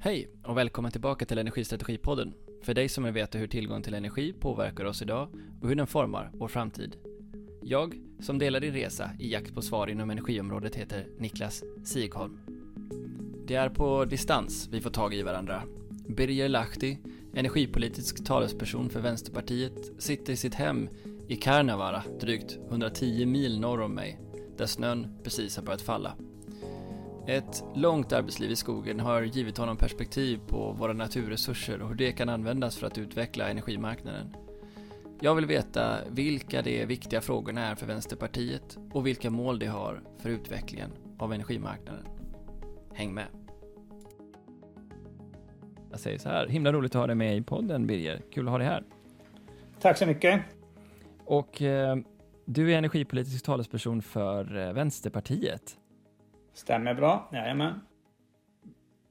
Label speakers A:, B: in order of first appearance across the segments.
A: Hej och välkommen tillbaka till Energistrategipodden. För dig som vill veta hur tillgång till energi påverkar oss idag och hur den formar vår framtid. Jag, som delar din resa i jakt på svar inom energiområdet, heter Niklas Sigholm. Det är på distans vi får tag i varandra. Birger Lahti, energipolitisk talesperson för Vänsterpartiet, sitter i sitt hem i Kärnavara, drygt 110 mil norr om mig, där snön precis har börjat falla. Ett långt arbetsliv i skogen har givit honom perspektiv på våra naturresurser och hur det kan användas för att utveckla energimarknaden. Jag vill veta vilka de viktiga frågorna är för Vänsterpartiet och vilka mål de har för utvecklingen av energimarknaden. Häng med! Jag säger så här, himla roligt att ha dig med i podden Birger. Kul att ha dig här.
B: Tack så mycket.
A: Och eh, du är energipolitisk talesperson för eh, Vänsterpartiet.
B: Stämmer bra, jajamän.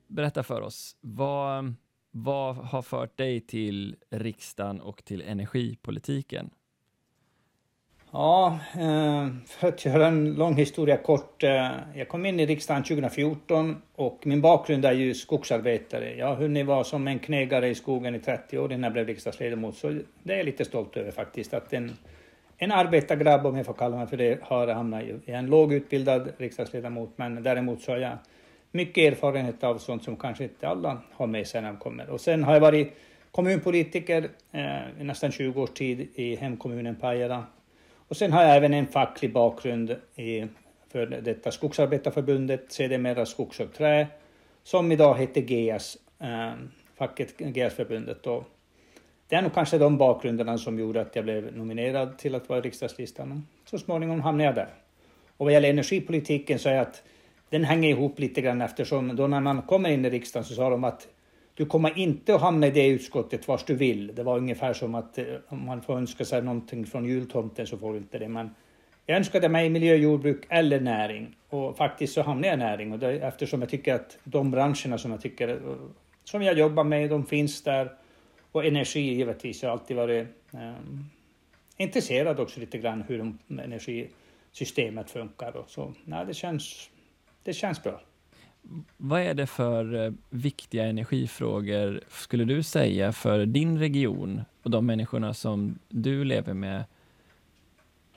A: Berätta för oss, vad, vad har fört dig till riksdagen och till energipolitiken?
B: Ja, eh, för att göra en lång historia kort. Eh, jag kom in i riksdagen 2014 och min bakgrund är ju skogsarbetare. Jag har hunnit vara som en knegare i skogen i 30 år innan jag blev riksdagsledamot, så det är jag lite stolt över faktiskt. Att en, en arbetargrabb, om jag får kalla mig för det, har hamnat i en lågutbildad riksdagsledamot, men däremot så har jag mycket erfarenhet av sånt som kanske inte alla har med sig när de kommer. Och sen har jag varit kommunpolitiker eh, i nästan 20 års tid i hemkommunen Pajala. Och sen har jag även en facklig bakgrund i för detta Skogsarbetarförbundet, sedermera Skogs och Trä, som idag heter GS, eh, facket GS-förbundet. Det är nog kanske de bakgrunderna som gjorde att jag blev nominerad till att vara i riksdagslistan. Så småningom hamnade jag där. Och vad gäller energipolitiken så är att den hänger ihop lite grann eftersom då när man kommer in i riksdagen så sa de att du kommer inte att hamna i det utskottet vars du vill. Det var ungefär som att eh, om man får önska sig någonting från jultomten så får du inte det. Men jag önskade mig miljö, jordbruk eller näring och faktiskt så hamnade jag i näring och det, eftersom jag tycker att de branscherna som jag tycker eh, som jag jobbar med, de finns där och energi givetvis. Jag har alltid varit eh, intresserad också lite grann hur energisystemet funkar och så. Nej, det känns, det känns bra.
A: Vad är det för eh, viktiga energifrågor, skulle du säga, för din region och de människorna som du lever med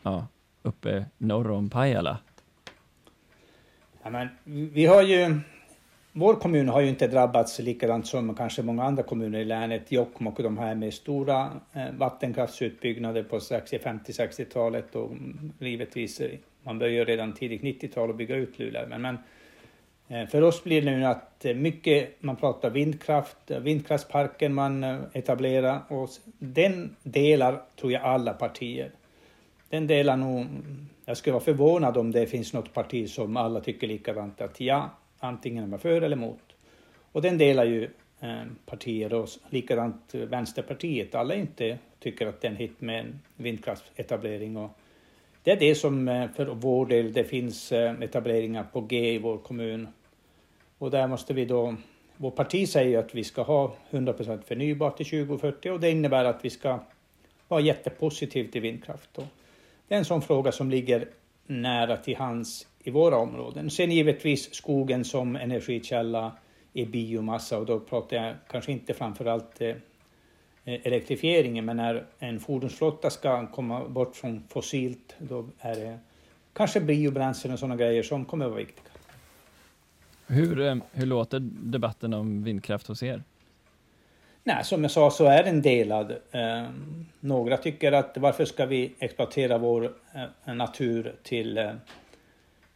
A: ja, uppe norr om Pajala?
B: Ja, men, vi har ju vår kommun har ju inte drabbats likadant som kanske många andra kommuner i länet. Jokkmokk och de här med stora eh, vattenkraftsutbyggnader på 50-60-talet och givetvis eh, man började redan tidigt 90-tal att bygga ut Luleå. Men men, eh, för oss blir det nu att mycket, man pratar vindkraft, vindkraftsparken man etablerar och den delar tror jag alla partier. Den delar nog, jag skulle vara förvånad om det finns något parti som alla tycker likadant att ja, antingen är man för eller emot. Och den delar ju eh, partier och likadant Vänsterpartiet. Alla inte tycker att det är en hit med en vindkraftsetablering. Och det är det som eh, för vår del, det finns eh, etableringar på G i vår kommun. Och där måste vi då, vårt parti säger att vi ska ha 100% förnybart till 2040 och det innebär att vi ska vara jättepositiv till vindkraft. Det är en sån fråga som ligger nära till hands i våra områden. Sen givetvis skogen som energikälla i biomassa och då pratar jag kanske inte framförallt eh, elektrifieringen men när en fordonsflotta ska komma bort från fossilt då är det kanske biobränslen och sådana grejer som kommer att vara viktiga.
A: Hur, eh, hur låter debatten om vindkraft hos er?
B: Nej, som jag sa så är den delad. Eh, några tycker att varför ska vi exploatera vår eh, natur till eh,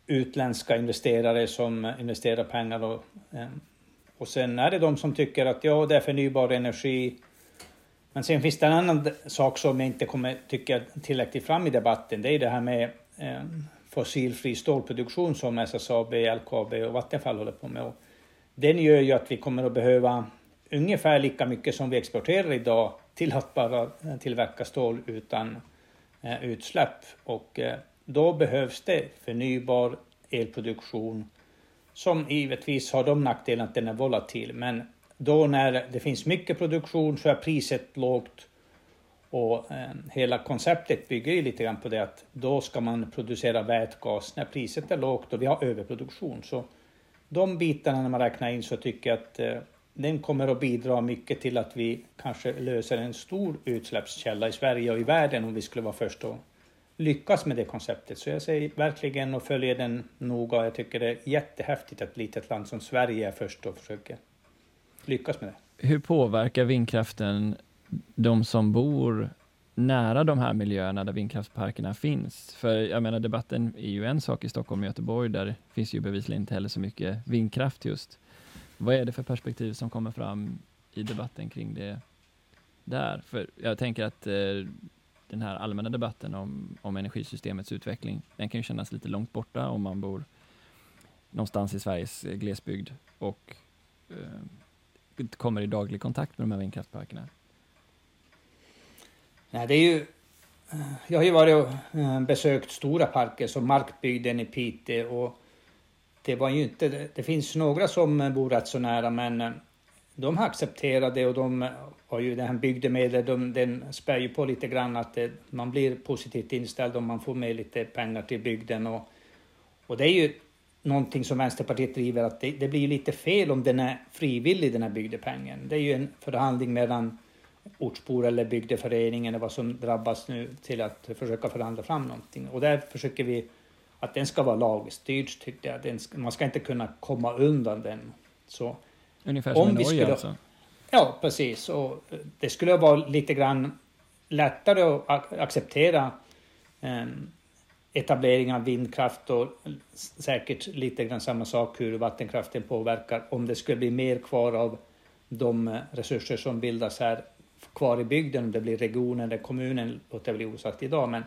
B: utländska investerare som investerar pengar och, eh, och sen är det de som tycker att ja, det är förnybar energi. Men sen finns det en annan sak som jag inte kommer tycka tillräckligt fram i debatten. Det är det här med eh, fossilfri stålproduktion som SSAB, LKAB och Vattenfall håller på med. Och den gör ju att vi kommer att behöva ungefär lika mycket som vi exporterar idag till att bara eh, tillverka stål utan utsläpp. Och då behövs det förnybar elproduktion som givetvis har de nackdelarna att den är volatil. Men då när det finns mycket produktion så är priset lågt Och eh, hela konceptet bygger ju lite grann på det att då ska man producera vätgas när priset är lågt och vi har överproduktion. Så de bitarna när man räknar in så tycker jag att eh, den kommer att bidra mycket till att vi kanske löser en stor utsläppskälla i Sverige och i världen om vi skulle vara först att lyckas med det konceptet. Så jag säger verkligen och följer den noga. Jag tycker det är jättehäftigt att ett litet land som Sverige är först och försöker lyckas med det.
A: Hur påverkar vindkraften de som bor nära de här miljöerna där vindkraftsparkerna finns? För jag menar, debatten är ju en sak i Stockholm och Göteborg, där finns ju bevisligen inte heller så mycket vindkraft just. Vad är det för perspektiv som kommer fram i debatten kring det där? För jag tänker att eh, den här allmänna debatten om, om energisystemets utveckling, den kan ju kännas lite långt borta om man bor någonstans i Sveriges eh, glesbygd och eh, kommer i daglig kontakt med de här vindkraftparkerna.
B: Nej, det är ju... Eh, jag har ju varit och eh, besökt stora parker som Markbygden i Piteå och det var ju inte... Det finns några som bor rätt så nära men de har accepterat det och de har ju den här bygdemedlet, de, den spär ju på lite grann att det, man blir positivt inställd om man får med lite pengar till bygden och, och det är ju någonting som Vänsterpartiet driver att det, det blir lite fel om den är frivillig den här bygdepengen. Det är ju en förhandling mellan ortsbor eller bygdeföreningen eller vad som drabbas nu till att försöka förhandla fram någonting. Och där försöker vi att den ska vara lagstyrd tycker jag. Den ska, man ska inte kunna komma undan den. Så
A: Ungefär som i Norge skulle, alltså?
B: Ja, precis. Och det skulle vara lite grann lättare att acceptera um, etablering av vindkraft och säkert lite grann samma sak hur vattenkraften påverkar om det skulle bli mer kvar av de resurser som bildas här kvar i bygden, om det blir regionen eller kommunen, låter jag bli osagt idag, men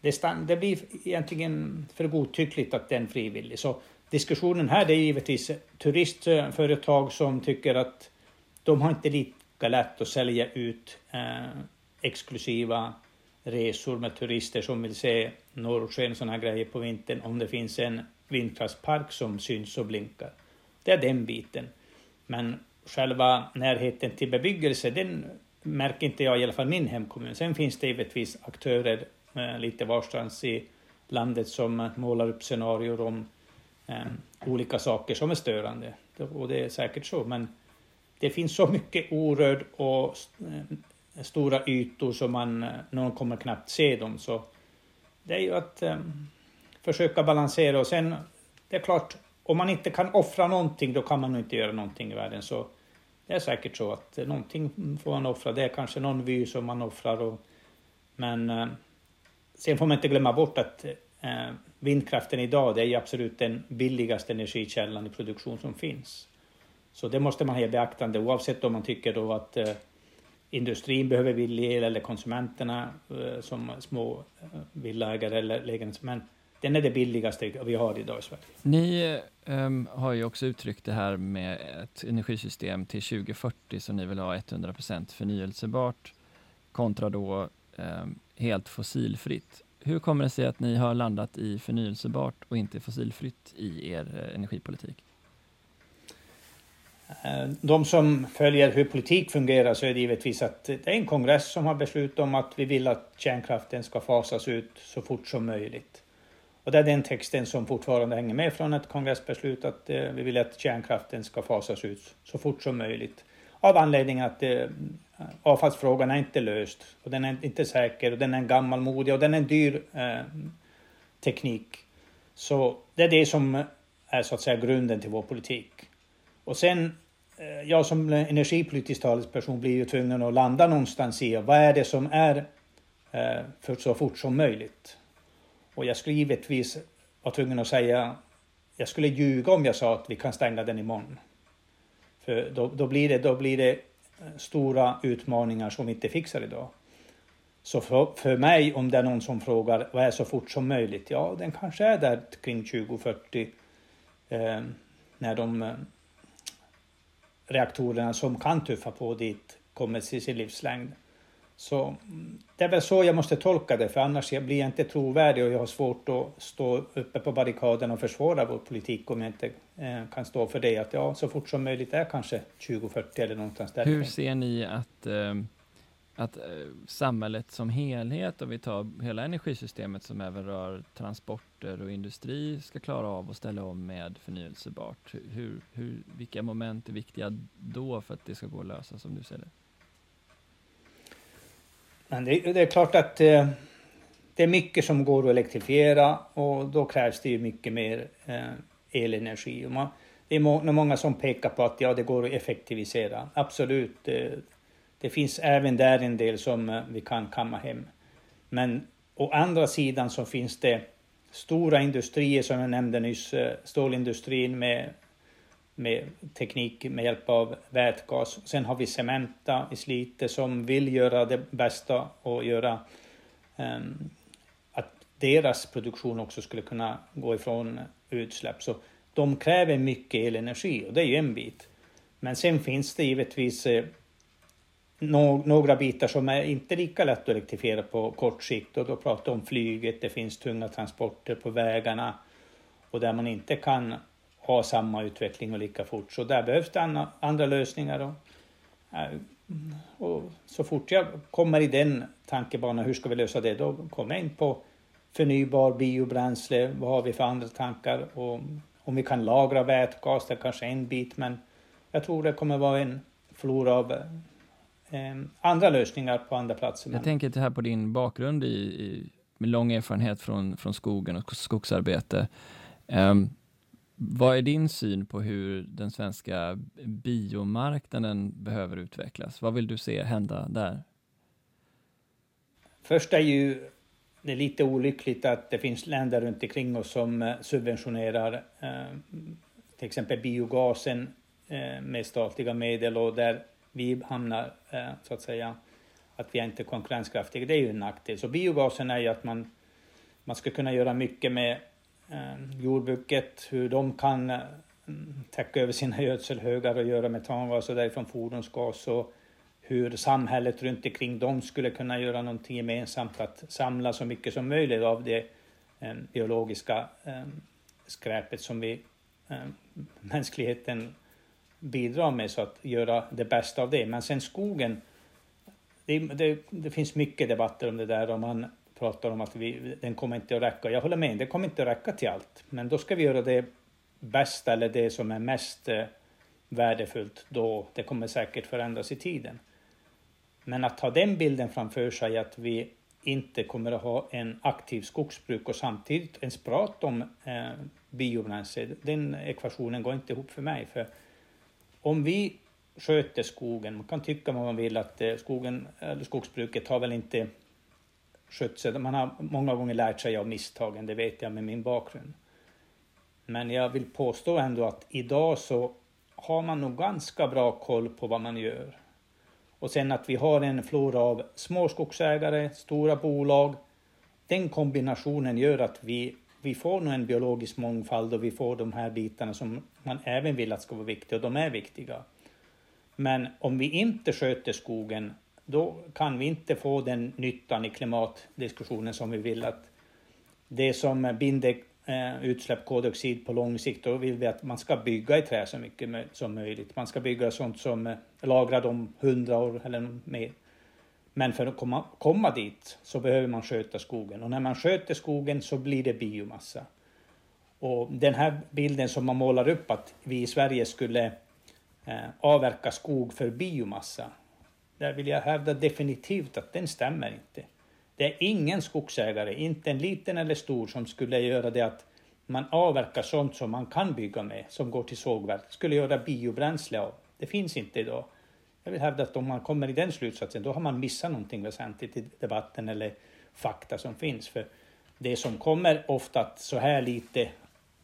B: det, det blir egentligen för godtyckligt att den är frivillig. Så diskussionen här det är givetvis turistföretag som tycker att de har inte lika lätt att sälja ut eh, exklusiva resor med turister som vill se norrsken och sådana grejer på vintern om det finns en vindkraftspark som syns och blinkar. Det är den biten. Men själva närheten till bebyggelse, den märker inte jag i alla fall min hemkommun. Sen finns det givetvis aktörer eh, lite varstans i landet som målar upp scenarier om eh, Eh, olika saker som är störande. Och det är säkert så, men det finns så mycket orörd och eh, stora ytor som man, eh, någon kommer knappt se dem. Så det är ju att eh, försöka balansera och sen, det är klart, om man inte kan offra någonting, då kan man nog inte göra någonting i världen. Så det är säkert så att eh, någonting får man offra. Det är kanske någon vy som man offrar. Och, men eh, sen får man inte glömma bort att eh, vindkraften idag, det är absolut den billigaste energikällan i produktion som finns. Så det måste man ha i beaktande oavsett om man tycker då att eh, industrin behöver billig el eller konsumenterna eh, som små eh, villaägare eller lägenhetsmän. Den är det billigaste vi har idag i Sverige.
A: Ni um, har ju också uttryckt det här med ett energisystem till 2040 som ni vill ha 100% förnyelsebart kontra då um, helt fossilfritt. Hur kommer det sig att ni har landat i förnyelsebart och inte fossilfritt i er eh, energipolitik?
B: Eh, de som följer hur politik fungerar så är det givetvis att det är en kongress som har beslutat om att vi vill att kärnkraften ska fasas ut så fort som möjligt. Och det är den texten som fortfarande hänger med från ett kongressbeslut att eh, vi vill att kärnkraften ska fasas ut så fort som möjligt. Av anledning att eh, avfallsfrågan är inte löst och den är inte säker och den är gammalmodig och den är en dyr eh, teknik. Så det är det som är så att säga grunden till vår politik. Och sen, eh, jag som energipolitisk talesperson blir ju tvungen att landa någonstans i vad är det som är eh, för så fort som möjligt. Och jag skulle givetvis vara tvungen att säga, jag skulle ljuga om jag sa att vi kan stänga den imorgon. För då, då, blir, det, då blir det eh, stora utmaningar som vi inte fixar idag. Så för, för mig, om det är någon som frågar vad är så fort som möjligt? Ja, den kanske är där kring 2040 eh, när de eh, reaktorerna som kan tuffa på dit kommer till sin livslängd. Så det är väl så jag måste tolka det, för annars blir jag inte trovärdig och jag har svårt att stå uppe på barrikaden och försvara vår politik om jag inte eh, kan stå för det, att ja, så fort som möjligt är kanske 2040 eller någonstans där.
A: Hur ser ni att eh, att eh, samhället som helhet, om vi tar hela energisystemet som även rör transporter och industri, ska klara av att ställa om med förnyelsebart? Hur, hur, vilka moment är viktiga då för att det ska gå att lösa som du ser det?
B: Men det, det är klart att eh, det är mycket som går att elektrifiera och då krävs det ju mycket mer eh, elenergi. Och man, det är må, många som pekar på att ja, det går att effektivisera. Absolut, eh, det finns även där en del som eh, vi kan kamma hem. Men å andra sidan så finns det stora industrier som jag nämnde nyss, eh, stålindustrin med, med teknik med hjälp av vätgas. Sen har vi Cementa i Slite som vill göra det bästa och göra um, att deras produktion också skulle kunna gå ifrån utsläpp. Så de kräver mycket elenergi och det är ju en bit. Men sen finns det givetvis eh, no några bitar som är inte lika lätt att elektrifiera på kort sikt och då pratar vi om flyget, det finns tunga transporter på vägarna och där man inte kan ha samma utveckling och lika fort. Så där behövs det andra, lösningar. Och, äh, och så fort jag kommer i den tankebanan, hur ska vi lösa det? Då kommer jag in på förnybar biobränsle, vad har vi för andra tankar? Och om vi kan lagra vätgas, det är kanske en bit, men jag tror det kommer vara en flora av eh, andra lösningar på andra platser.
A: Jag tänker här på din bakgrund i, i, med lång erfarenhet från, från skogen och skogsarbete. Um, vad är din syn på hur den svenska biomarknaden behöver utvecklas? Vad vill du se hända där?
B: Först är ju det är lite olyckligt att det finns länder runt omkring oss som eh, subventionerar eh, till exempel biogasen eh, med statliga medel och där vi hamnar så att säga att vi är inte konkurrenskraftiga. Det är ju en nackdel. Så biogasen är ju att man, man ska kunna göra mycket med Eh, jordbruket, hur de kan eh, täcka över sina gödselhögar och göra metangas och därifrån fordonsgas och hur samhället runt omkring dem skulle kunna göra någonting gemensamt att samla så mycket som möjligt av det eh, biologiska eh, skräpet som vi, eh, mänskligheten bidrar med så att göra det bästa av det. Men sen skogen, det, det, det finns mycket debatter om det där och man pratar om att vi, den kommer inte att räcka. Jag håller med, det kommer inte att räcka till allt. Men då ska vi göra det bästa eller det som är mest eh, värdefullt då. Det kommer säkert förändras i tiden. Men att ha den bilden framför sig att vi inte kommer att ha en aktiv skogsbruk och samtidigt ens prata om eh, biobränsle, den ekvationen går inte ihop för mig. För om vi sköter skogen, man kan tycka vad man vill att eh, skogen, eller skogsbruket har väl inte skött sig, man har många gånger lärt sig av misstagen, det vet jag med min bakgrund. Men jag vill påstå ändå att idag så har man nog ganska bra koll på vad man gör. Och sen att vi har en flora av små skogsägare, stora bolag. Den kombinationen gör att vi, vi får nog en biologisk mångfald och vi får de här bitarna som man även vill att ska vara viktiga och de är viktiga. Men om vi inte sköter skogen, då kan vi inte få den nyttan i klimatdiskussionen som vi vill att det som binder eh, utsläpp koldioxid på lång sikt, då vill vi att man ska bygga i trä så mycket som möjligt. Man ska bygga sånt som eh, lagrar dem hundra år eller mer. Men för att komma, komma dit så behöver man sköta skogen och när man sköter skogen så blir det biomassa. Och den här bilden som man målar upp att vi i Sverige skulle eh, avverka skog för biomassa, där vill jag hävda definitivt att den stämmer inte. Det är ingen skogsägare, inte en liten eller stor, som skulle göra det att man avverkar sånt som man kan bygga med, som går till sågverk, skulle göra biobränsle av. Det finns inte idag. Jag vill hävda att om man kommer i den slutsatsen, då har man missat någonting väsentligt i debatten eller fakta som finns. För det som kommer ofta att så här lite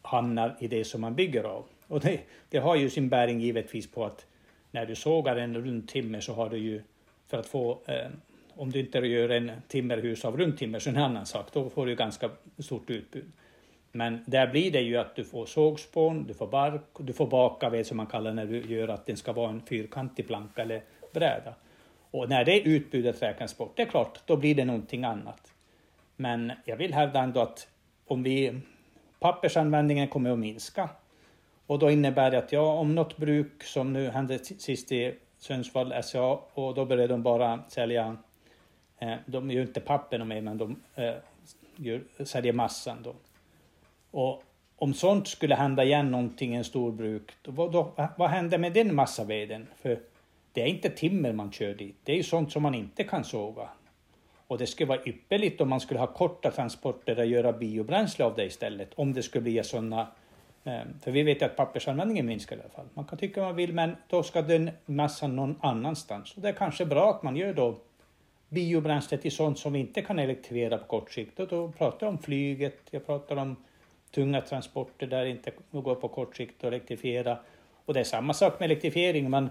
B: hamnar i det som man bygger av. Och det, det har ju sin bäring givetvis på att när du sågar en rund timmer så har du ju för att få eh, om du inte gör en timmerhus av rundtimmer så är det en annan sak, då får du ganska stort utbud. Men där blir det ju att du får sågspån, du får bark, du får bakaved som man kallar när du gör att den ska vara en fyrkantig planka eller bräda. Och när det utbudet räknas bort, det är klart, då blir det någonting annat. Men jag vill hävda ändå att om vi, pappersanvändningen kommer att minska. Och då innebär det att ja, om något bruk som nu hände sist i Sundsvall SCA och då började de bara sälja, eh, de gör inte papper mer men de eh, gör, säljer massan då. Och om sånt skulle hända igen någonting i en storbruk, då, då, vad händer med den massaveden? För det är inte timmer man kör dit, det är ju sånt som man inte kan såga. Och det skulle vara ypperligt om man skulle ha korta transporter och göra biobränsle av det istället, om det skulle bli sådana Ehm, för vi vet ju att pappersanvändningen minskar i alla fall. Man kan tycka vad man vill, men då ska den massan någon annanstans. Och det är kanske bra att man gör då biobränsle till sånt som vi inte kan elektrifiera på kort sikt. Och då pratar jag om flyget, jag pratar om tunga transporter där det inte går på kort sikt att elektrifiera. Och det är samma sak med elektrifiering. Man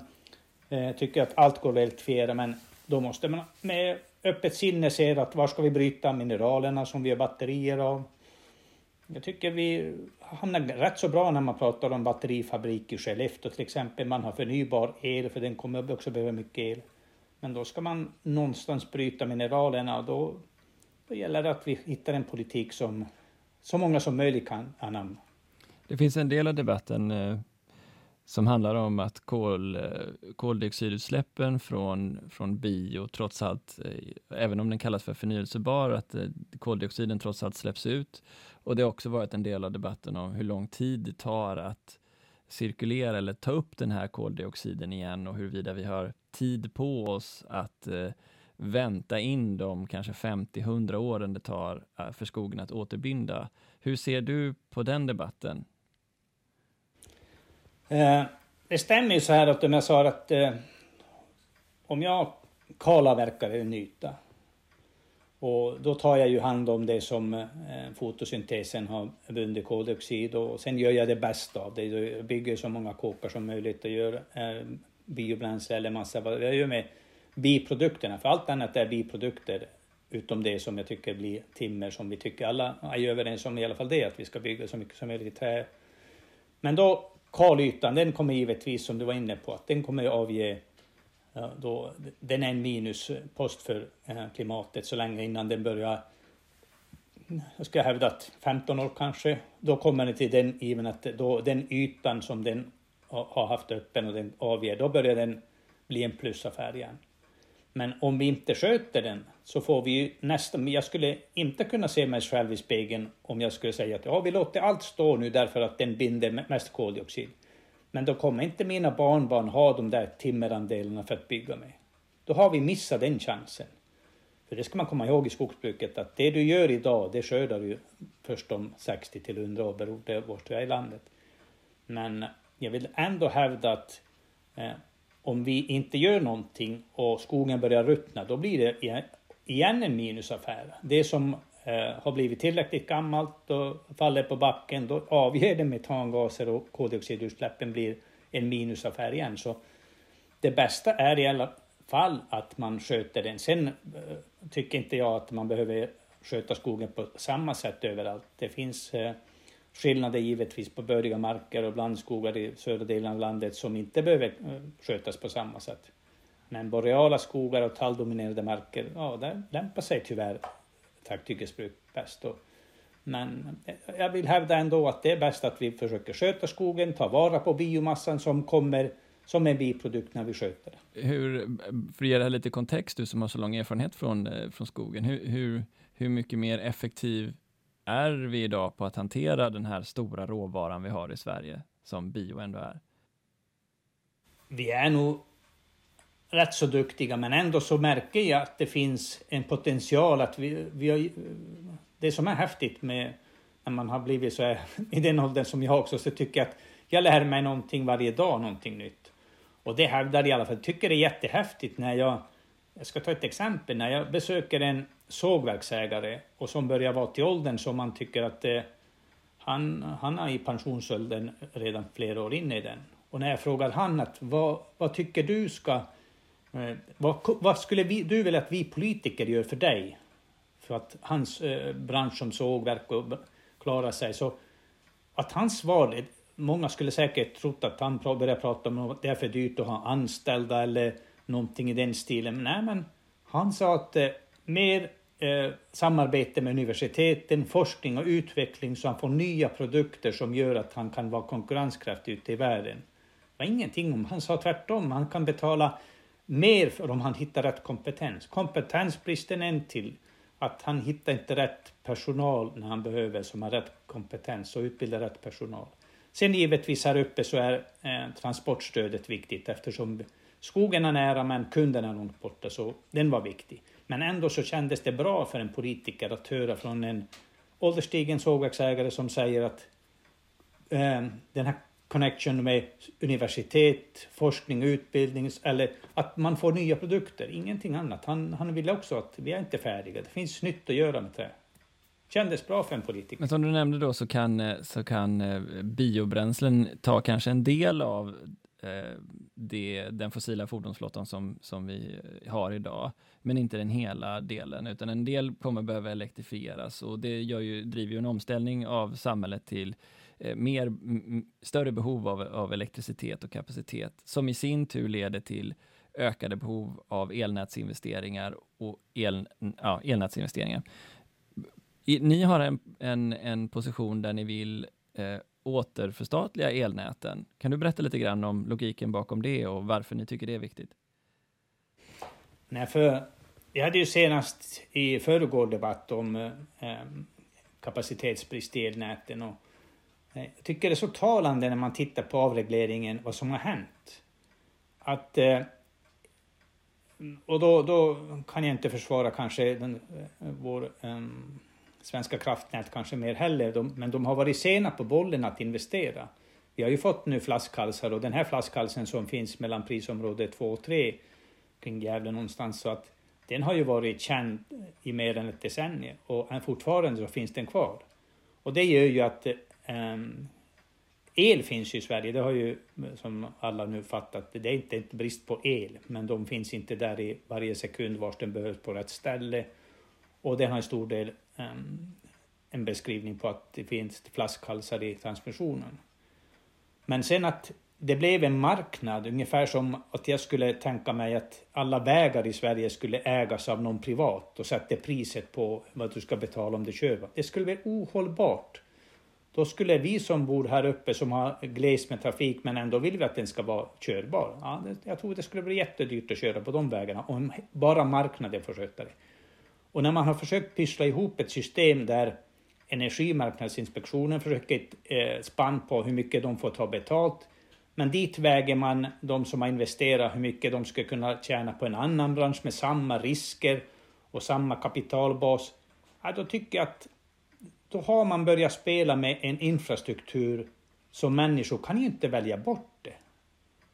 B: eh, tycker att allt går att elektrifiera, men då måste man med öppet sinne se att var ska vi bryta mineralerna som vi har batterier av? Jag tycker vi hamnar rätt så bra när man pratar om batterifabrik i Skellefteå till exempel. Man har förnybar el, för den kommer också behöva mycket el. Men då ska man någonstans bryta mineralerna och då, då gäller det att vi hittar en politik som så många som möjligt kan anamma.
A: Det finns en del av debatten eh, som handlar om att kol, eh, koldioxidutsläppen från, från bio trots allt, eh, även om den kallas för förnyelsebar, att eh, koldioxiden trots allt släpps ut. Och det har också varit en del av debatten om hur lång tid det tar att cirkulera eller ta upp den här koldioxiden igen och huruvida vi har tid på oss att eh, vänta in de kanske 50-100 åren det tar för skogen att återbinda. Hur ser du på den debatten?
B: Eh, det stämmer ju så här att om jag sa att eh, om jag kalavverkar en yta och då tar jag ju hand om det som eh, fotosyntesen har bundit koldioxid och sen gör jag det bästa av det. Jag bygger så många kåkar som möjligt och gör eh, biobränsle eller massa vad jag gör med biprodukterna. För allt annat är biprodukter utom det som jag tycker blir timmer som vi tycker alla är överens om i alla fall det att vi ska bygga så mycket som möjligt i trä. Men då kalytan, den kommer givetvis som du var inne på, att den kommer avge ja, då, den är en minuspost för eh, klimatet så länge innan den börjar jag skulle hävda att 15 år kanske, då kommer den till den given att då, den ytan som den har haft öppen och den avger, då börjar den bli en plusaffär igen. Men om vi inte sköter den så får vi ju nästan, jag skulle inte kunna se mig själv i spegeln om jag skulle säga att ja, vi låter allt stå nu därför att den binder mest koldioxid. Men då kommer inte mina barnbarn ha de där timmerandelarna för att bygga med. Då har vi missat den chansen. För det ska man komma ihåg i skogsbruket att det du gör idag, det skördar du först om 60 till 100 år beroende på vart du är i landet. Men jag vill ändå hävda att eh, om vi inte gör någonting och skogen börjar ruttna, då blir det igen en minusaffär. Det som eh, har blivit tillräckligt gammalt och faller på backen, då avger det metangaser och koldioxidutsläppen blir en minusaffär igen. Så det bästa är i alla fall att man sköter den. Sen eh, tycker inte jag att man behöver sköta skogen på samma sätt överallt. Det finns eh, skillnader givetvis på bördiga marker och blandskogar i södra delen av landet som inte behöver eh, skötas på samma sätt. Men boreala skogar och talldominerade marker, ja, där lämpar sig tyvärr trakthyggesbruk bäst. Och, men eh, jag vill hävda ändå att det är bäst att vi försöker sköta skogen, ta vara på biomassan som kommer som en biprodukt när vi sköter
A: det. Hur, för att ge det här lite kontext, du som har så lång erfarenhet från, eh, från skogen, hur, hur, hur mycket mer effektiv är vi idag på att hantera den här stora råvaran vi har i Sverige, som bio ändå är?
B: Vi är nog rätt så duktiga, men ändå så märker jag att det finns en potential att vi, vi har, det som är häftigt med när man har blivit så här, i den åldern som jag också, så tycker jag att jag lär mig någonting varje dag, någonting nytt. Och det hävdar i alla fall, tycker det är jättehäftigt när jag, jag ska ta ett exempel, när jag besöker en sågverksägare och som börjar vara till åldern som man tycker att eh, han, han är i pensionsåldern redan flera år in i den. Och när jag frågar han att vad, vad tycker du ska Eh, vad, vad, skulle vi, du vilja att vi politiker gör för dig? För att hans eh, bransch som sågverk och sig. Så att hans svar, många skulle säkert trott att han började prata om att det är för dyrt att ha anställda eller någonting i den stilen. Men nej, men han sa att eh, mer eh, samarbete med universiteten, forskning och utveckling så han får nya produkter som gör att han kan vara konkurrenskraftig ute i världen. Det var ingenting om. Han sa tvärtom, han kan betala mer för om han hittar rätt kompetens. Kompetensbristen är en till. Att han hittar inte rätt personal när han behöver som har rätt kompetens och utbildar rätt personal. Sen givetvis här uppe så är eh, transportstödet viktigt eftersom skogen är nära men kunderna är långt borta så den var viktig. Men ändå så kändes det bra för en politiker att höra från en ålderstigen sågverksägare som säger att eh, den här connection med universitet, forskning, utbildning eller att man får nya produkter, ingenting annat. Han, han ville också att vi är inte färdiga, det finns nytt att göra med trä. Kändes bra för en politiker.
A: Men som du nämnde då så kan, eh, så kan eh, biobränslen ta kanske en del av Eh, det, den fossila fordonsflottan som, som vi har idag, men inte den hela delen, utan en del kommer behöva elektrifieras och det gör ju, driver ju en omställning av samhället till eh, mer, större behov av, av elektricitet och kapacitet, som i sin tur leder till ökade behov av elnätsinvesteringar och el, ja, elnätsinvesteringar. I, ni har en, en, en, position där ni vill eh, återförstatliga elnäten. Kan du berätta lite grann om logiken bakom det och varför ni tycker det är viktigt?
B: Nej, för vi hade ju senast i föregående debatt om eh, eh kapacitetsbrist i elnäten och eh, jag tycker det är så talande när man tittar på avregleringen, vad som har hänt. Att... Eh, och då, då kan jag inte försvara kanske den, eh, vår Svenska kraftnät kanske mer heller, de, men de har varit sena på bollen att investera. Vi har ju fått nu flaskhalsar och den här flaskhalsen som finns mellan prisområde 2 och 3 kring Gävle någonstans, så att den har ju varit känd i mer än ett decennium och fortfarande så finns den kvar. Och det gör ju att Um, el finns ju i Sverige, det har ju som alla nu fattat, det är inte, inte brist på el, men de finns inte där i varje sekund vars den behövs på rätt ställe. Och det har en stor del um, en beskrivning på att det finns flaskhalsar i transmissionen. Men sen att det blev en marknad, ungefär som att jag skulle tänka mig att alla vägar i Sverige skulle ägas av någon privat och sätta priset på vad du ska betala om du kör. Det skulle bli ohållbart. Då skulle vi som bor här uppe som har glest med trafik men ändå vill vi att den ska vara körbar. Ja, jag tror det skulle bli jättedyrt att köra på de vägarna om bara marknaden får sköta det. Och när man har försökt pyssla ihop ett system där Energimarknadsinspektionen försöker ett eh, spann på hur mycket de får ta betalt. Men dit väger man de som har investerat, hur mycket de ska kunna tjäna på en annan bransch med samma risker och samma kapitalbas. Ja, då tycker jag att då har man börjat spela med en infrastruktur som människor kan ju inte välja bort det.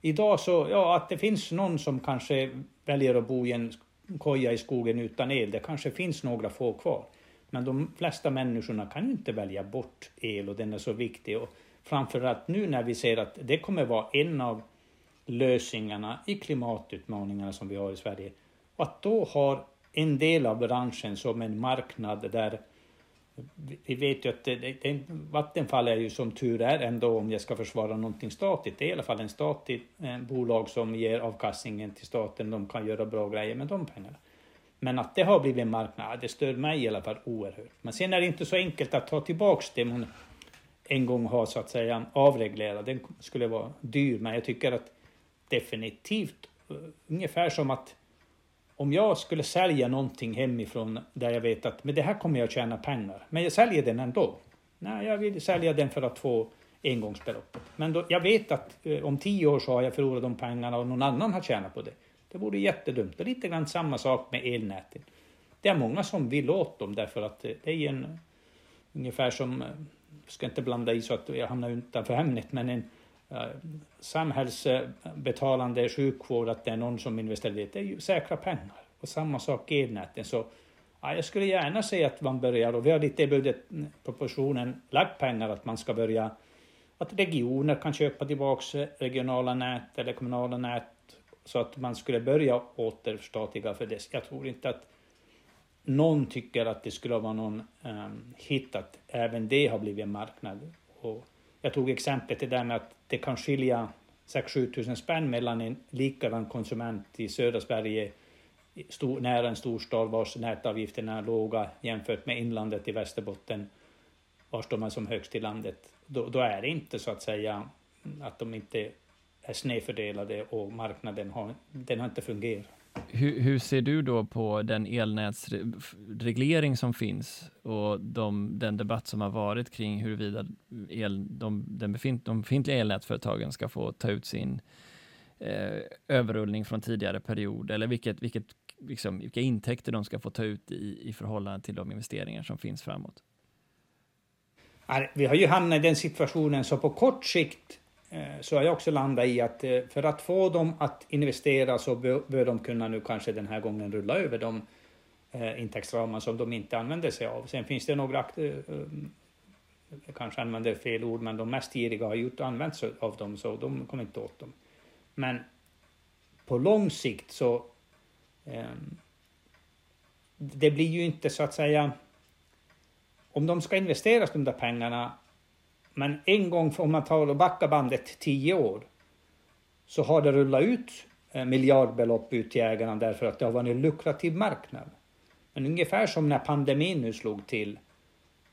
B: Idag så, ja att det finns någon som kanske väljer att bo i en koja i skogen utan el, det kanske finns några få kvar. Men de flesta människorna kan ju inte välja bort el och den är så viktig. Och framförallt nu när vi ser att det kommer vara en av lösningarna i klimatutmaningarna som vi har i Sverige. Och att då har en del av branschen som en marknad där vi vet ju att det, det, Vattenfall är ju som tur är ändå, om jag ska försvara någonting statligt, det är i alla fall en statlig eh, bolag som ger avkastningen till staten, de kan göra bra grejer med de pengarna. Men att det har blivit en marknad, det stör mig i alla fall oerhört. Men sen är det inte så enkelt att ta tillbaks det man en gång har så att säga avreglerat. Den skulle vara dyr, men jag tycker att definitivt, eh, ungefär som att om jag skulle sälja någonting hemifrån där jag vet att med det här kommer jag tjäna pengar, men jag säljer den ändå. Nej, jag vill sälja den för att få engångsbeloppet. Men då, jag vet att eh, om tio år så har jag förlorat de pengarna och någon annan har tjänat på det. Det vore jättedumt. Och lite grann samma sak med elnäten. Det är många som vill åt dem därför att eh, det är en ungefär som, jag ska inte blanda i så att jag hamnar utanför ämnet, men en Eh, samhällsbetalande sjukvård, att det är någon som investerar i det, det är ju säkra pengar. Och samma sak elnäten. Så ja, jag skulle gärna se att man börjar, och vi har lite i budgetpropositionen lagt pengar att man ska börja, att regioner kan köpa tillbaks regionala nät eller kommunala nät så att man skulle börja återförstatliga för det. Jag tror inte att någon tycker att det skulle vara någon um, hit att även det har blivit en marknad. Och jag tog exemplet det där med att det kan skilja 6-7 tusen spänn mellan en likadan konsument i södra Sverige stor, nära en storstad vars nätavgifterna är låga jämfört med inlandet i Västerbotten vars de är som högst i landet. Då, då är det inte så att säga att de inte är snedfördelade och marknaden har, den har inte fungerat.
A: Hur, hur, ser du då på den elnätsreglering som finns och de, den debatt som har varit kring huruvida el, de, den befint, de befintliga elnätsföretagen ska få ta ut sin eh, överrullning från tidigare period eller vilket, vilket, liksom, vilka intäkter de ska få ta ut i, i förhållande till de investeringar som finns framåt?
B: Vi har ju hamnat i den situationen så på kort sikt Eh, så har jag också landat i att eh, för att få dem att investera så bör, de kunna nu kanske den här gången rulla över de eh, intäktsramar som de inte använder sig av. Sen finns det några, jag kanske använder fel ord, men de mest giriga har gjort använt sig av dem så de kommer inte åt dem. Men på lång sikt så ehm, det blir ju inte så att säga om de ska investeras de där pengarna men en gång, om man tar och backar bandet tio år, så har det rullat ut eh, miljardbelopp ut till ägarna därför att det har varit en lukrativ marknad. Men ungefär som när pandemin nu slog till,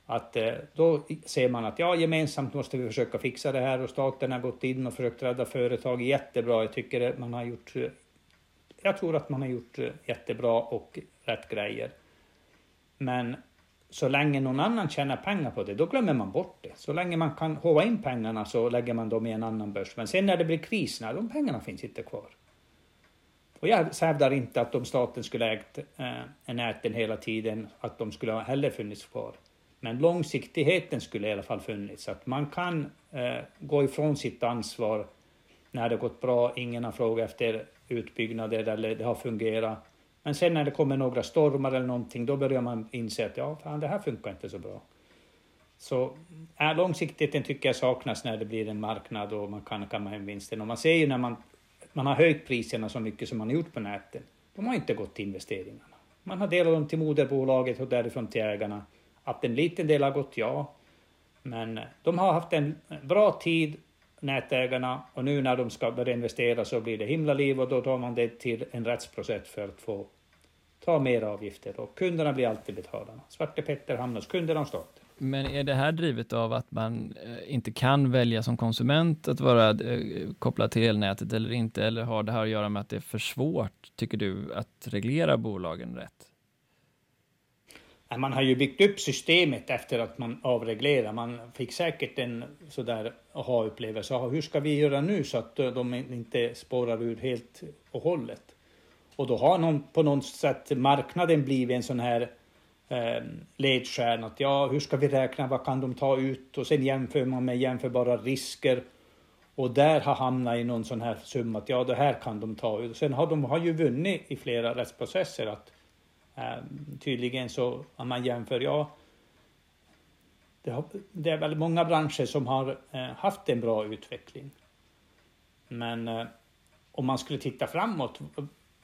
B: att eh, då ser man att ja, gemensamt måste vi försöka fixa det här och staten har gått in och försökt rädda företag jättebra. Jag tycker man har gjort, eh, jag tror att man har gjort jättebra och rätt grejer. Men så länge någon annan tjänar pengar på det, då glömmer man bort det. Så länge man kan håva in pengarna så lägger man dem i en annan börs. Men sen när det blir kris, nej, de pengarna finns inte kvar. Och jag hävdar inte att om staten skulle ägt eh, näten hela tiden, att de skulle ha heller funnits kvar. Men långsiktigheten skulle i alla fall funnits. Att man kan eh, gå ifrån sitt ansvar när det gått bra, ingen har frågat efter utbyggnader eller det har fungerat men sen när det kommer några stormar eller någonting, då börjar man inse att ja, fan, det här funkar inte så bra. Så äh, långsiktigheten tycker jag saknas när det blir en marknad och man kan kamma hem vinsten. Och man ser ju när man, man har höjt priserna så mycket som man har gjort på nätet, de har inte gått till investeringarna. Man har delat dem till moderbolaget och därifrån till ägarna. Att en liten del har gått, ja. Men de har haft en bra tid, nätägarna, och nu när de ska börja investera så blir det himla liv och då tar man det till en rättsprocess för att få ta mer avgifter och kunderna blir alltid betalarna. Svarte Petter hamnar hos kunderna och staten.
A: Men är det här drivet av att man eh, inte kan välja som konsument att vara eh, kopplad till elnätet eller inte? Eller har det här att göra med att det är för svårt, tycker du, att reglera bolagen rätt?
B: Man har ju byggt upp systemet efter att man avreglerar. Man fick säkert en sådär aha-upplevelse. Hur ska vi göra nu så att de inte spårar ur helt och hållet? Och då har någon, på något sätt marknaden blivit en sån här eh, ledstjärna. Att ja, hur ska vi räkna, vad kan de ta ut? Och sen jämför man med jämförbara risker. Och där har hamnat i någon sån här summa att ja, det här kan de ta ut. Sen har de har ju vunnit i flera rättsprocesser att eh, tydligen så om man jämför, ja, det, har, det, är väl många branscher som har eh, haft en bra utveckling. Men eh, om man skulle titta framåt,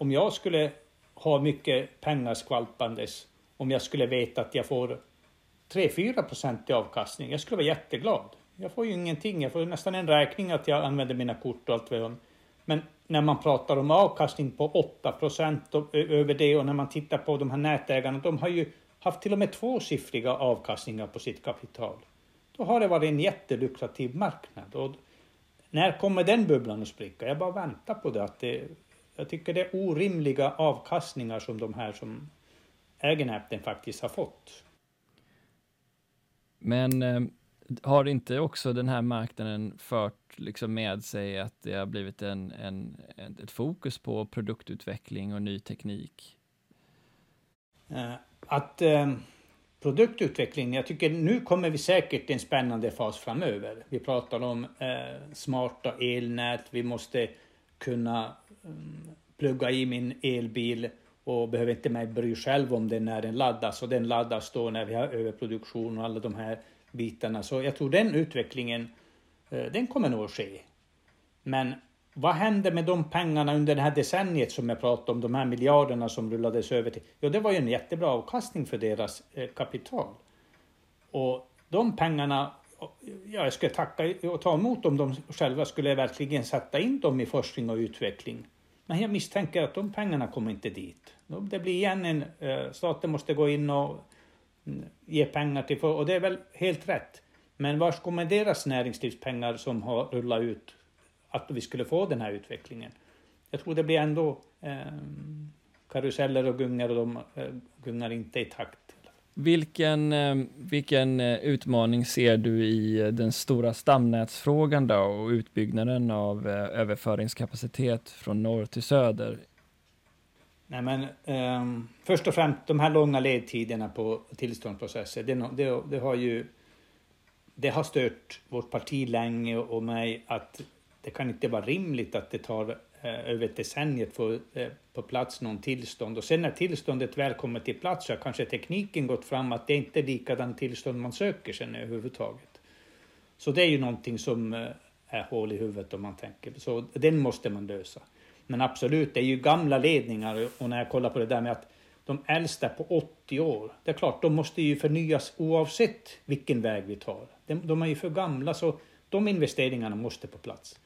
B: om jag skulle ha mycket pengar skvalpandes, om jag skulle veta att jag får 3-4 procent i avkastning, jag skulle vara jätteglad. Jag får ju ingenting, jag får nästan en räkning att jag använder mina kort och allt vad jag Men när man pratar om avkastning på 8 procent över det och när man tittar på de här nätägarna, de har ju haft till och med tvåsiffriga avkastningar på sitt kapital. Då har det varit en jättelukrativ marknad. Och när kommer den bubblan att spricka? Jag bara väntar på det, att det jag tycker det är orimliga avkastningar som de här som äger näten faktiskt har fått.
A: Men eh, har inte också den här marknaden fört liksom med sig att det har blivit en, en, ett fokus på produktutveckling och ny teknik?
B: Eh, att eh, produktutveckling, jag tycker nu kommer vi säkert till en spännande fas framöver. Vi pratar om eh, smarta elnät, vi måste kunna Ehm, plugga i min elbil och behöver inte mig bry själv om den när den laddas och den laddas då när vi har överproduktion och alla de här bitarna. Så jag tror den utvecklingen, eh, den kommer nog att ske. Men vad hände med de pengarna under det här decenniet som jag pratade om, de här miljarderna som rullades över till? Jo, det var ju en jättebra avkastning för deras eh, kapital. Och de pengarna ja, jag skulle tacka och ta emot om de själva skulle verkligen sätta in dem i forskning och utveckling. Men jag misstänker att de pengarna kommer inte dit. Det blir igen en, eh, staten måste gå in och mm, ge pengar till, och det är väl helt rätt. Men var kommer deras näringslivspengar som har rullat ut? att vi skulle få den här utvecklingen. Jag tror det blir ändå eh, karuseller och gungar och de eh, gungar inte i takt.
A: Vilken, eh, vilken eh, utmaning ser du i eh, den stora stamnätsfrågan då och utbyggnaden av överföringskapacitet från norr till söder?
B: Nej, men, um, först och främst de här långa ledtiderna på tillståndsprocesser, det, det, det, har ju det har stört vårt parti länge och mig att det kan inte vara rimligt att det tar Eh, över ett decennium få eh, på plats någon tillstånd. Och sen när tillståndet väl kommer till plats så har kanske tekniken gått fram att det inte är likadant tillstånd man söker sen överhuvudtaget. Så det är ju någonting som eh, är hål i huvudet om man tänker. Så den måste man lösa. Men absolut, det är ju gamla ledningar och när jag kollar på det där med att de äldsta på 80 år, det är klart, de måste ju förnyas oavsett vilken väg vi tar. De, de är ju för gamla så de investeringarna måste på plats.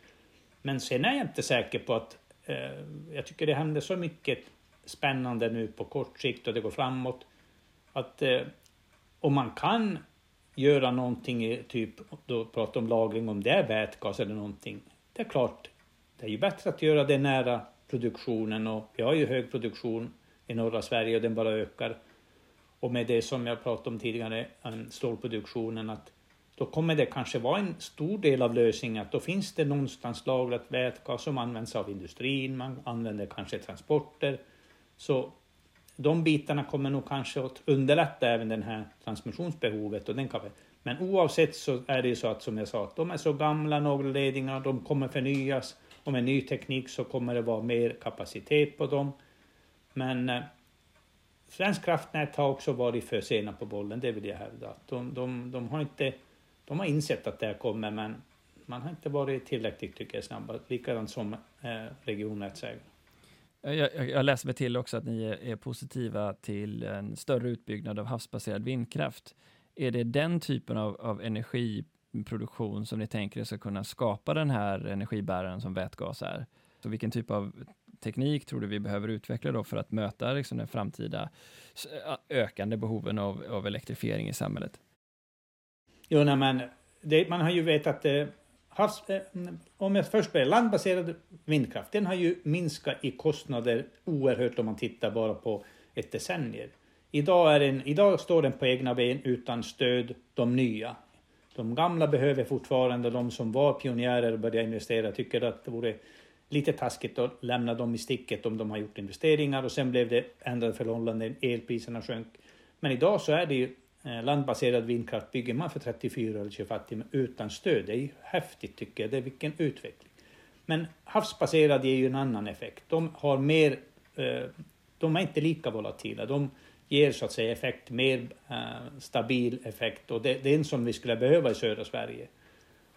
B: Men sen är jag inte säker på att... Eh, jag tycker det händer så mycket spännande nu på kort sikt och det går framåt. Att eh, om man kan göra någonting, typ då prata om lagring, om det är vätgas eller någonting. Det är klart, det är ju bättre att göra det nära produktionen och vi har ju hög produktion i norra Sverige och den bara ökar. Och med det som jag pratade om tidigare, eh, stålproduktionen, att då kommer det kanske vara en stor del av lösningen att då finns det någonstans lagrat vätgas som används av industrin, man använder kanske transporter. Så de bitarna kommer nog kanske att underlätta även det här transmissionsbehovet. Och den kan, men oavsett så är det ju så att som jag sa, att de är så gamla några ledningar, de kommer förnyas och med ny teknik så kommer det vara mer kapacitet på dem. Men eh, Svensk kraftnät har också varit för sena på bollen, det vill jag hävda. De, de, de har inte de har insett att det här kommer, men man har inte varit tillräckligt tycker jag, snabba. Likadant som eh, regionnätsägare.
A: Jag, jag, läser mig till också att ni är, är, positiva till en större utbyggnad av havsbaserad vindkraft. Är det den typen av, av energiproduktion som ni tänker er ska kunna skapa den här energibäraren som vätgas är? Så vilken typ av teknik tror du vi behöver utveckla då för att möta liksom den framtida ökande behoven av, av elektrifiering i samhället?
B: Jo, nej, men det, man har ju vetat eh, havs, eh, om jag först börjar, landbaserad vindkraft, den har ju minskat i kostnader oerhört om man tittar bara på ett decennium. Idag, är den, idag står den på egna ben utan stöd, de nya. De gamla behöver fortfarande, de som var pionjärer och började investera, tycker att det vore lite taskigt att lämna dem i sticket om de har gjort investeringar och sen blev det ändrade förhållanden, elpriserna sjönk. Men idag så är det ju Eh, landbaserad vindkraft bygger man för 34 eller 25 timmar utan stöd. Det är ju häftigt tycker jag. Det är vilken utveckling. Men havsbaserad ger ju en annan effekt. De har mer, eh, de är inte lika volatila. De ger så att säga effekt, mer eh, stabil effekt och det, det är en som vi skulle behöva i södra Sverige.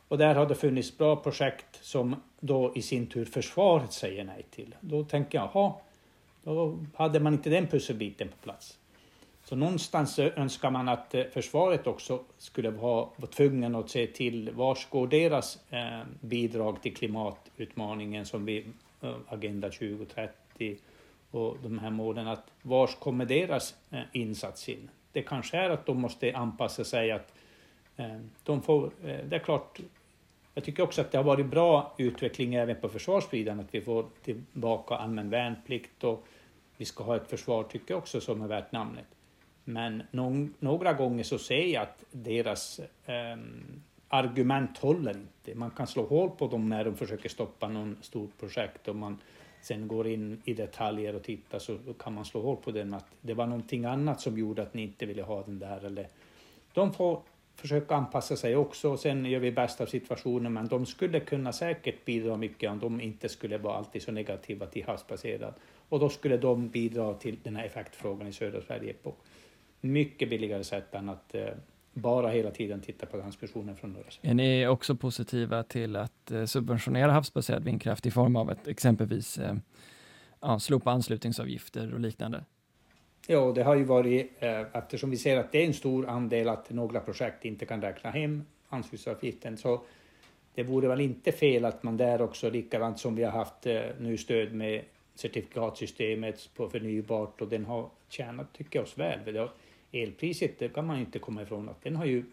B: Och där har det funnits bra projekt som då i sin tur försvaret säger nej till. Då tänker jag, jaha, då hade man inte den pusselbiten på plats. Så någonstans önskar man att eh, försvaret också skulle vara tvungen att se till var går deras eh, bidrag till klimatutmaningen som vi eh, Agenda 2030 och de här målen, att var kommer deras insats in? Det kanske är att de måste anpassa sig att de får, det är klart, jag tycker också att det har varit bra utveckling även på försvarssidan, att vi får tillbaka allmän värnplikt och vi ska ha ett försvar, tycker jag också, som är värt namnet. Men någon, några gånger så ser jag att deras eh, argument håller inte. Man kan slå hål på dem när de försöker stoppa någon stort projekt och man sen går in i detaljer och tittar så kan man slå hål på den att det var någonting annat som gjorde att ni inte ville ha den där. Eller, de får försöka anpassa sig också och sen gör vi bäst av situationen men de skulle kunna säkert bidra mycket om de inte skulle vara alltid så negativa till havsbaserad. Och då skulle de bidra till den här effektfrågan i södra Sverige på mycket billigare sätt än att eh, bara hela tiden titta på transmissionen från norra
A: Är ni också positiva till att eh, subventionera havsbaserad vindkraft i form av att exempelvis eh, ja, slopa anslutningsavgifter och liknande?
B: Ja, det har ju varit eh, eftersom vi ser att det är en stor andel att några projekt inte kan räkna hem anslutningsavgiften så det vore väl inte fel att man där också, likadant som vi har haft eh, nu stöd med certifikatsystemet på förnybart och den har tjänat, tycker jag, oss väl elpriset, det kan man inte komma ifrån att den har ju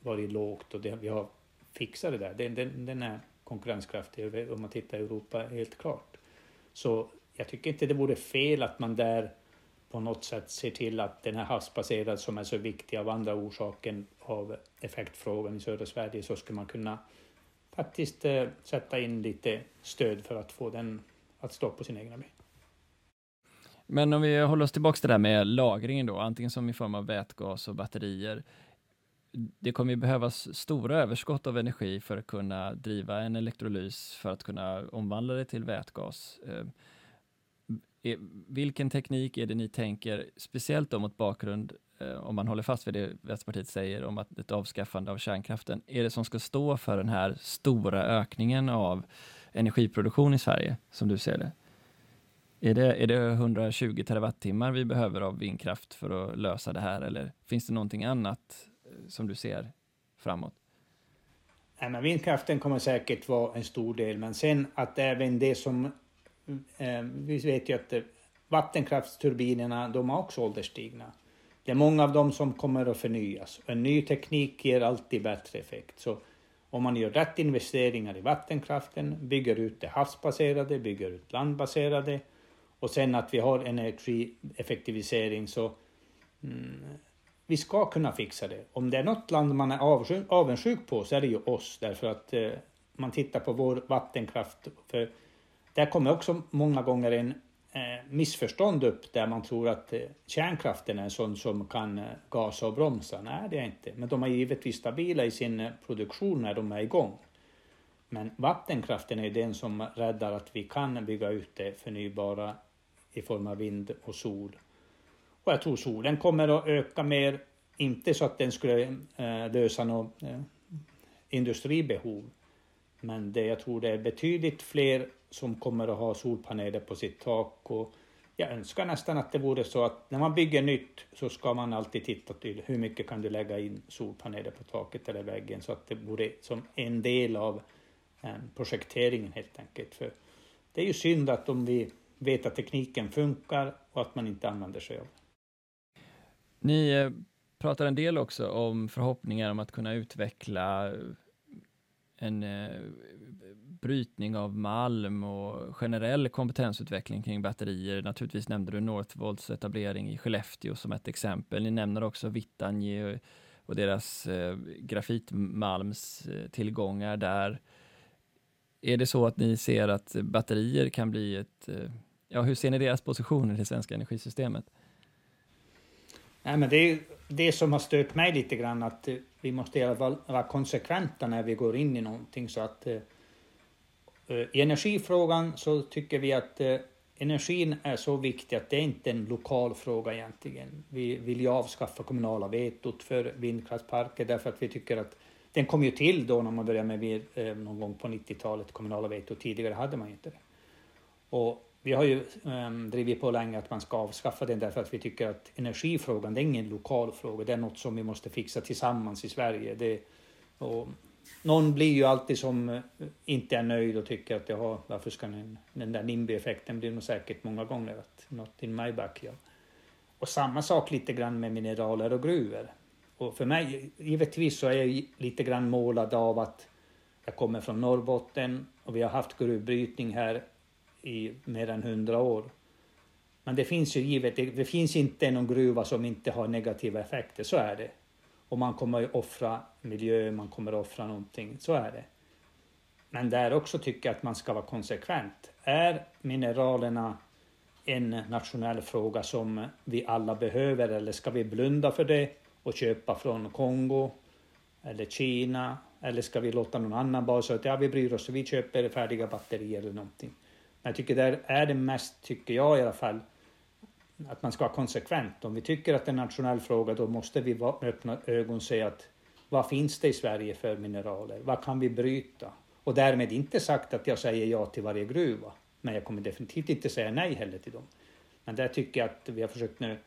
B: varit lågt och det, vi har fixat det där. Den, den, den är konkurrenskraftig om man tittar i Europa, helt klart. Så jag tycker inte det vore fel att man där på något sätt ser till att den här havsbaserade som är så viktig av andra orsaken av effektfrågan i södra Sverige så skulle man kunna faktiskt eh, sätta in lite stöd för att få den att stå på sina egna ben.
A: Men om vi håller oss tillbaka till det där med lagringen då, antingen som i form av vätgas och batterier. Det kommer ju behövas stora överskott av energi för att kunna driva en elektrolys för att kunna omvandla det till vätgas. Eh, eh, vilken teknik är det ni tänker, speciellt då mot bakgrund, eh, om man håller fast vid det Vänsterpartiet säger om att ett avskaffande av kärnkraften, är det som ska stå för den här stora ökningen av energiproduktion i Sverige, som du ser det? Är det, är det 120 terawattimmar vi behöver av vindkraft för att lösa det här, eller finns det någonting annat eh, som du ser framåt?
B: Nej, men vindkraften kommer säkert vara en stor del, men sen att även det som Eh, eh vi vet ju att eh, vattenkraftsturbinerna, de är också ålderstigna. Det är många av dem som kommer att förnyas. En ny teknik ger alltid bättre effekt. Så om man gör rätt investeringar i vattenkraften, bygger ut det havsbaserade, bygger ut landbaserade och sen att vi har energieffektivisering så mm, vi ska kunna fixa det. Om det är något land man är avundsjuk på så är det ju oss därför att eh, man tittar på vår vattenkraft. För där kommer också många gånger en eh, missförstånd upp där man tror att eh, kärnkraften är en sån som kan eh, gasa och bromsa. Nej, det är inte. Men de är givetvis stabila i sin eh, produktion när de är igång. Men vattenkraften är den som räddar att vi kan bygga ut det förnybara i form av vind och sol. Och jag tror solen kommer att öka mer, inte så att den skulle eh, lösa något eh, industribehov, men det, jag tror det är betydligt fler som kommer att ha solpaneler på sitt tak. Och jag önskar nästan att det vore så att när man bygger nytt så ska man alltid titta till hur mycket kan du lägga in solpaneler på taket eller väggen så att det vore som en del av eh, projekteringen helt enkelt. För det är ju synd att om vi vet att tekniken funkar och att man inte använder sig av den.
A: Ni eh, pratar en del också om förhoppningar om att kunna utveckla eh, en eh, brytning av malm och generell kompetensutveckling kring batterier. Naturligtvis nämnde du Northvolts etablering i Skellefteå som ett exempel. Ni nämner också Vittangi och deras grafitmalmstillgångar där. Är det så att ni ser att batterier kan bli ett... Ja, hur ser ni deras position i det svenska energisystemet?
B: Nej, men det är det som har stört mig lite grann att eh, vi måste i alla fall vara konsekventa när vi går in i någonting så att eh, eh, I energifrågan så tycker vi att eh, energin är så viktig att det är inte en lokal fråga egentligen. Vi vill ju avskaffa kommunala vetot för vindkraftsparker därför att vi tycker att den kom ju till då när man började med eh, någon gång på 90-talet, kommunala vetot. Tidigare hade man ju inte det. Och vi har ju um, drivit på länge att man ska avskaffa den därför att vi tycker att energifrågan, det är ingen lokal fråga. Det är något som vi måste fixa tillsammans i Sverige. Det, och någon blir ju alltid som eh, inte är nöjd och tycker att jaha, varför ska den, den där NIMBY-effekten blir nog säkert många gånger att not in my backyard. Och samma sak lite grann med mineraler och gruvor. Och för mig, givetvis så är jag lite grann målad av att jag kommer från Norrbotten och vi har haft gruvbrytning här i mer än hundra år. Men det finns ju givet, det, finns inte någon gruva som inte har negativa effekter, så är det. Och man kommer att offra miljö, man kommer att offra någonting. Så är det. Men där också tycker jag att man ska vara konsekvent. Är mineralerna en nationell fråga som vi alla behöver eller ska vi blunda för det och köpa från Kongo eller Kina eller ska vi låta någon annan bara säga att ja, vi bryr oss, vi köper färdiga batterier eller någonting. Jag tycker där är det mest, tycker jag i alla fall, att man ska vara konsekvent. Om vi tycker att det är en nationell fråga då måste vi med öppna ögon och se att vad finns det i Sverige för mineraler? Vad kan vi bryta? Och därmed inte sagt att jag säger ja till varje gruva. Men jag kommer definitivt inte säga nej heller till dem. Men där tycker jag att vi har försökt nu,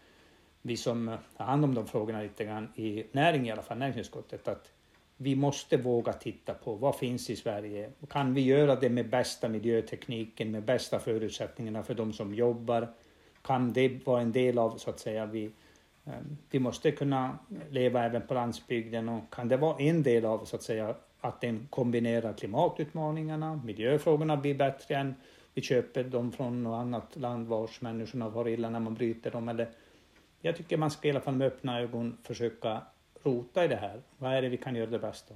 B: vi som har hand om de frågorna lite grann i näring i alla fall, näringsutskottet, att vi måste våga titta på vad finns i Sverige? Kan vi göra det med bästa miljötekniken, med bästa förutsättningarna för de som jobbar? kan det vara en del av så att säga vi, eh, vi måste kunna leva även på landsbygden och kan det vara en del av så att säga att den kombinerar klimatutmaningarna, miljöfrågorna blir bättre än vi köper dem från något annat land vars människorna far illa när man bryter dem. Eller, jag tycker man ska i alla fall med öppna ögon försöka rota i det här. Vad är det vi kan göra det bästa?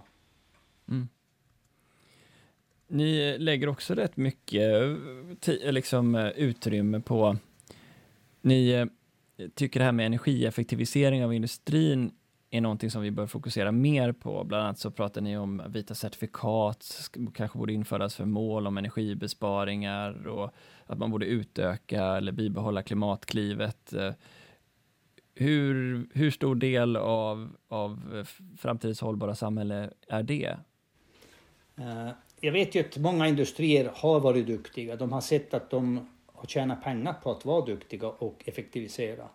B: Mm.
A: Ni lägger också rätt mycket liksom, eh, utrymme på... Ni eh, tycker det här med energieffektivisering av industrin är någonting som vi bör fokusera mer på. Bland annat så pratar ni om vita certifikat, kanske borde införas för mål om energibesparingar och att man borde utöka eller bibehålla klimatklivet. Eh, hur, hur stor del av, av framtidens hållbara samhälle är det?
B: Eh, jag vet ju att många industrier har varit duktiga. De har sett att de har tjänat pengar på att vara duktiga och effektivisera.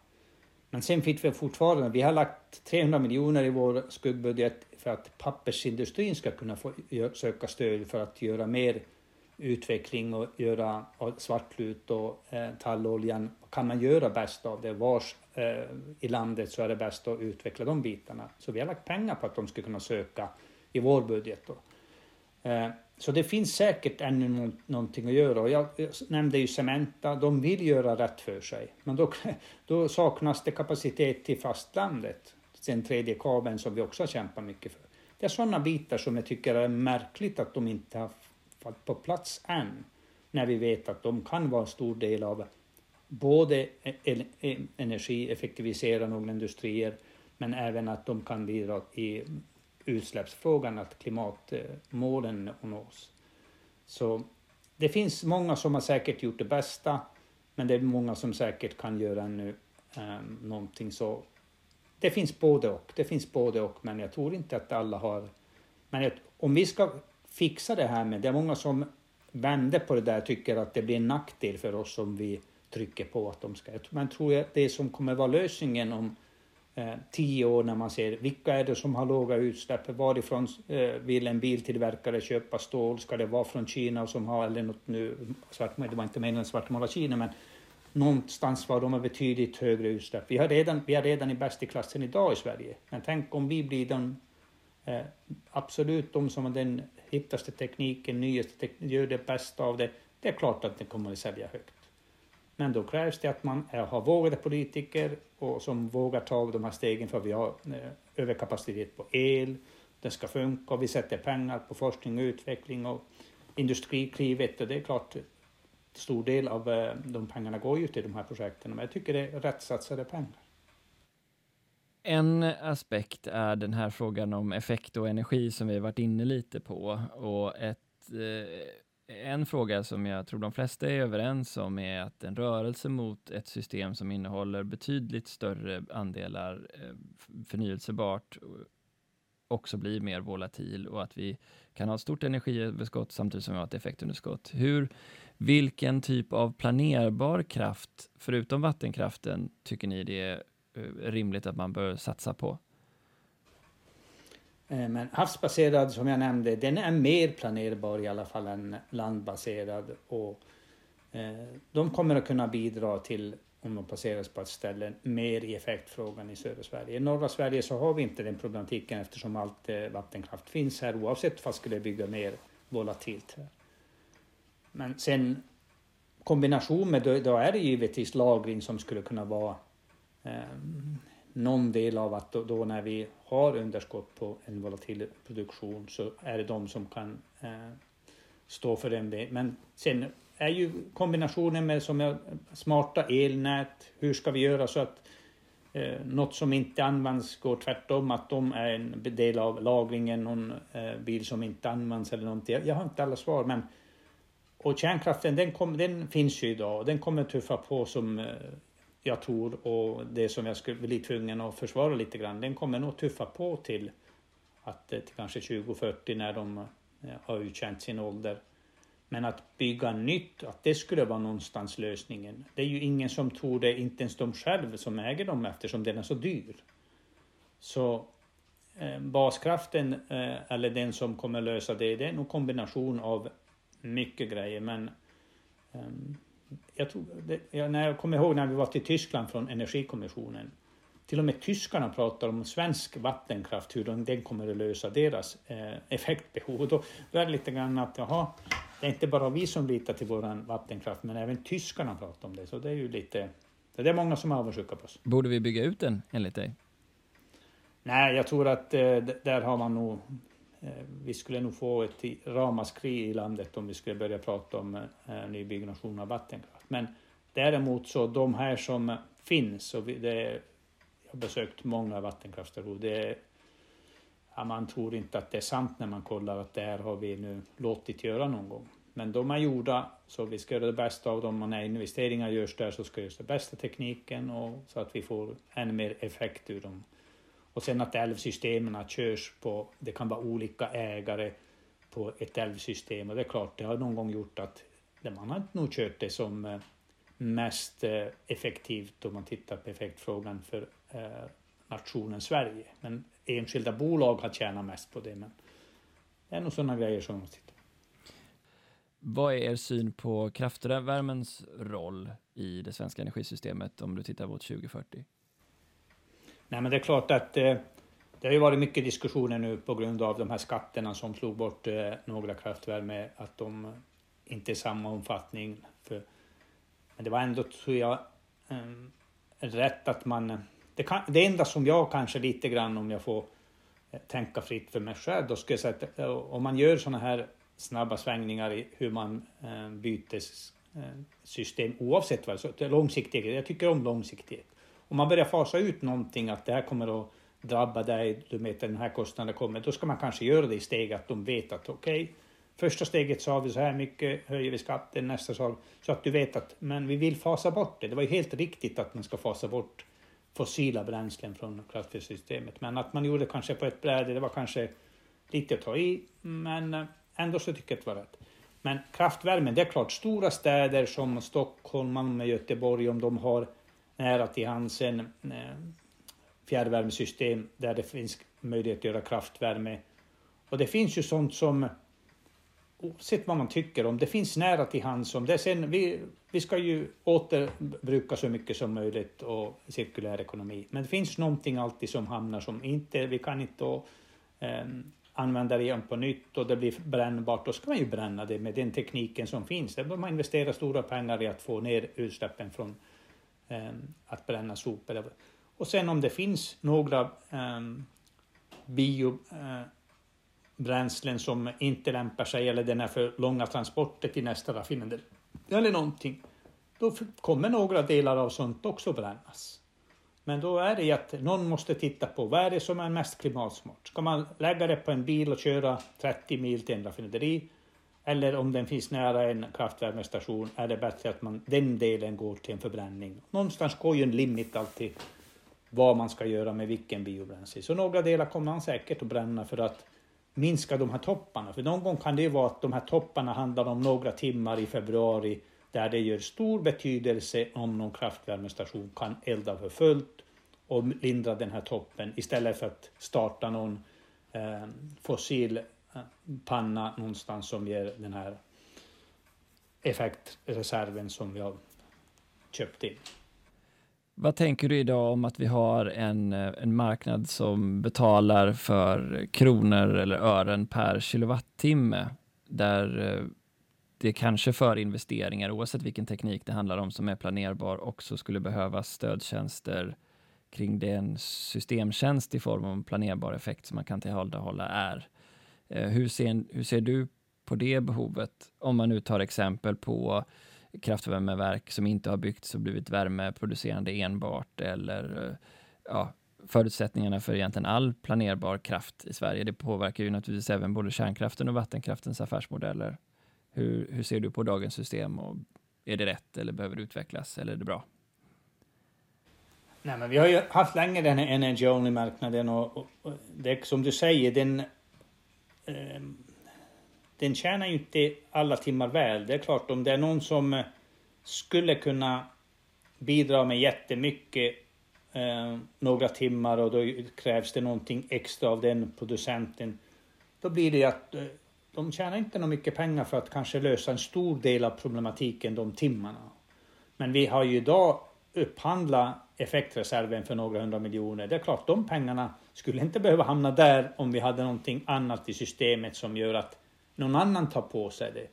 B: Men sen fick vi fortfarande, vi har lagt 300 miljoner i vår skuggbudget för att pappersindustrin ska kunna få söka stöd för att göra mer utveckling och göra svartlut och eh, talloljan. Vad kan man göra bäst av det? Vars eh, i landet så är det bäst att utveckla de bitarna. Så vi har lagt pengar på att de ska kunna söka i vår budget. Då. Eh, så det finns säkert ännu någonting att göra. Och jag nämnde ju Cementa, de vill göra rätt för sig. Men då, då saknas det kapacitet till fastlandet. Den tredje kabeln som vi också har kämpat mycket för. Det är sådana bitar som jag tycker är märkligt att de inte har fallit på plats än. När vi vet att de kan vara en stor del av både e- e- energieffektiviserande och industrier men även att de kan bidra i utsläppsfrågan, att klimatmålen nås. Så det finns många som har säkert gjort det bästa, men det är många som säkert kan göra nu um, ehm, någonting så. Det finns både och, det finns både och, men jag tror inte att alla har... Men om vi ska fixa det här med, det är många som vänder på det där tycker att det blir en nackdel för oss om vi trycker på att de ska... Men tror jag att det som kommer vara lösningen om eh, tio år när man ser vilka är det som har låga utsläpp, varifrån eh, vill en biltillverkare köpa stål, ska det vara från Kina som har, eller något nu, svart, det var inte meningen att svartmåla Kina, men någonstans var de har betydligt högre utsläpp. Vi, har redan, vi är redan i bäst i klassen idag i Sverige, men tänk om vi blir den eh, absolut de som har den hittaste tekniken, nyaste tekniken, gör det bästa av det. Det är klart att det kommer att sälja högt. Men då krävs det att man eh, har vågade politiker och som vågar ta de här stegen för vi har eh, överkapacitet på el, det ska funka och vi sätter pengar på forskning och utveckling och Industriklivet och det är klart stor del av eh, de pengarna går ju till de här projekten men jag tycker det är rätt satsade pengar.
A: En aspekt är den här frågan om effekt och energi som vi varit inne lite på och ett eh, en fråga som jag tror de flesta är överens om är att en rörelse mot ett system som innehåller betydligt större andelar eh, förnyelsebart också blir mer volatil och att vi kan ha ett stort energiöverskott samtidigt som vi har ett effektunderskott. Hur, vilken typ av planerbar kraft, förutom vattenkraften, tycker ni det är Eh, rimligt att man bör satsa på?
B: Eh, men havsbaserad, som jag nämnde, den är mer planerbar i alla fall än landbaserad. Och eh, de kommer att kunna bidra till, om de placeras på ett ställe, mer i effektfrågan i södra Sverige. I norra Sverige så har vi inte den problematiken eftersom allt vattenkraft finns här oavsett vad skulle bygga mer volatilt här. Men sen kombination med, då, är det givetvis lagring som skulle kunna vara Ehm, någon del av att då, då, när vi har underskott på en volatil produktion så är det de som kan eh, stå för den. delen. Men sen är ju kombinationen med som är smarta elnät, hur ska vi göra så att eh, något som inte används går tvärtom, att de är en del av lagringen, någon eh, bil som inte används eller någonting. Jag har inte alla svar men och kärnkraften den, kom, den finns ju idag och den kommer tuffa på som eh, jag tror och det som jag skulle bli tvungen att försvara lite grann, den kommer nog tuffa på till att eh, till kanske 2040 när de eh, har utkänt sin ålder. Men att bygga nytt, att det skulle vara någonstans lösningen. Det är ju ingen som tror det, inte ens de själva som äger dem eftersom den är så dyr. Så eh, baskraften, eh, eller den som kommer lösa det, det är nog kombination av mycket grejer men eh, jag, tror, det, jag, när jag kommer ihåg när vi var till Tyskland från Energikommissionen. till och med tyskarna pratar om svensk vattenkraft, hur den kommer att lösa deras eh, effektbehov. Och då, då är det lite grann att, jaha, det är inte bara vi som litar till vår vattenkraft, men även tyskarna pratar om det. Så det är ju lite, det är många som är avundsjuka på oss.
A: Borde vi bygga ut den, enligt dig?
B: Nej, jag tror att eh, där har man nog... Eh, vi skulle nog få ett ramaskri i landet om vi skulle börja prata om eh, nybyggnation av vattenkraft. Men däremot så de här som finns, och vi, det, jag har besökt många vattenkraftstationer, ja, man tror inte att det är sant när man kollar att det här har vi nu låtit göra någon gång. Men de är gjorda, så vi ska göra det bästa av dem och när investeringar görs där så ska görs den bästa tekniken och så att vi får ännu mer effekt ur dem. Och sen att älvsystemen körs på, det kan vara olika ägare på ett älvsystem och det är klart, det har någon gång gjort att man har nog kört det som eh, mest eh, effektivt om man tittar på effektfrågan för eh, nationen Sverige. Men enskilda bolag har tjänat mest på det. Men det är nog sådana grejer som man tittar
A: Vad är er syn på kraftvärmens roll i det svenska energisystemet om du tittar mot 2040?
B: Nej, men det är klart att eh, det har ju varit mycket diskussioner nu på grund av de här skatterna som slog bort eh, några kraftvärme, att de inte i samma omfattning. För, men det var ändå, tror jag, ehm, rätt att man... Eh, det, kan, det enda som jag kanske lite grann, om jag får eh, tänka fritt för mig själv, då skulle jag säga att eh, om man gör sådana här snabba svängningar i hur man byter system oavsett vad det är, långsiktighet. Jag tycker om långsiktighet om man börjar fasa ut någonting, att det här kommer att drabba dig, du vet den här kostnaden kommer, då ska man kanske göra det i steg att de vet att okej, okay, första steget sa vi så här mycket, höjer vi skatten, nästa sa så att du vet att men vi vill fasa bort det. Det var ju helt riktigt att man ska fasa bort fossila bränslen från kraftsystemet, men att man gjorde det kanske på ett bräde, det var kanske lite att ta i, men eh, ändå så tycker jag att det var rätt. Men kraftvärmen, det är klart, stora städer som Stockholm, Malmö, Göteborg, om de har nära till hands en eh, fjärrvärmesystem där det finns möjlighet att göra kraftvärme. Och det finns ju sånt som, oavsett vad man tycker om, det finns nära till hands. Om det sen, vi, vi ska ju återbruka så mycket som möjligt och cirkulär ekonomi. Men det finns någonting alltid som hamnar som inte, vi kan inte då, eh, använda det igen på nytt och det blir brännbart, då ska man ju bränna det med den tekniken som finns. Där behöver man investera stora pengar i att få ner utsläppen från eh, att bränna sopor. Och sen om det finns några um, bränslen som inte lämpar sig eller den är för långa transporter till nästa raffinaderi eller någonting, då kommer några delar av sånt också brännas. Men då är det att någon måste titta på vad är det som är mest klimatsmart. Ska man lägga det på en bil och köra 30 mil till en raffinaderi eller om den finns nära en kraftvärmestation är det bättre att man, den delen går till en förbränning. Någonstans går ju en limit alltid vad man ska göra med vilken biobränsle. Så några delar kommer man säkert att bränna för att minska de här topparna. För någon gång kan det vara att de här topparna handlar om några timmar i februari där det gör stor betydelse om någon kraftvärmestation kan elda för fullt och lindra den här toppen istället för att starta någon eh, fossilpanna eh, någonstans som ger den här effektreserven som vi har köpt in.
A: Vad tänker du idag om att vi har en, eh, en marknad som betalar för kronor eller ören per kilowattimme där eh, det kanske för investeringar, oavsett vilken teknik det handlar om som är planerbar, också skulle behövas stödtjänster kring den systemtjänst i form av planerbar effekt som man kan tillhandahålla är. Eh, hur ser, hur ser du på det behovet? Om man nu tar exempel på kraftvärmeverk som inte har byggts och blivit värmeproducerande enbart eller eh, ja, förutsättningarna för egentligen all planerbar kraft i Sverige. Det påverkar ju naturligtvis även både kärnkraften och vattenkraftens affärsmodeller. Hur, hur ser du på dagens system och är det rätt eller behöver det utvecklas eller är det bra?
B: Nej, men vi har ju haft länge den här energy only-marknaden och, och, och det som du säger, den eh, den tjänar ju inte alla timmar väl. Det är klart, om det är någon som eh, skulle kunna bidra med jättemycket eh, några timmar och då krävs det någonting extra av den producenten. Då blir det att eh, de tjänar inte så mycket pengar för att kanske lösa en stor del av problematiken de timmarna. Men vi har ju idag upphandlat effektreserven för några hundra miljoner. Det är klart, de pengarna skulle inte behöva hamna där om vi hade någonting annat i systemet som gör att någon annan tar på sig det.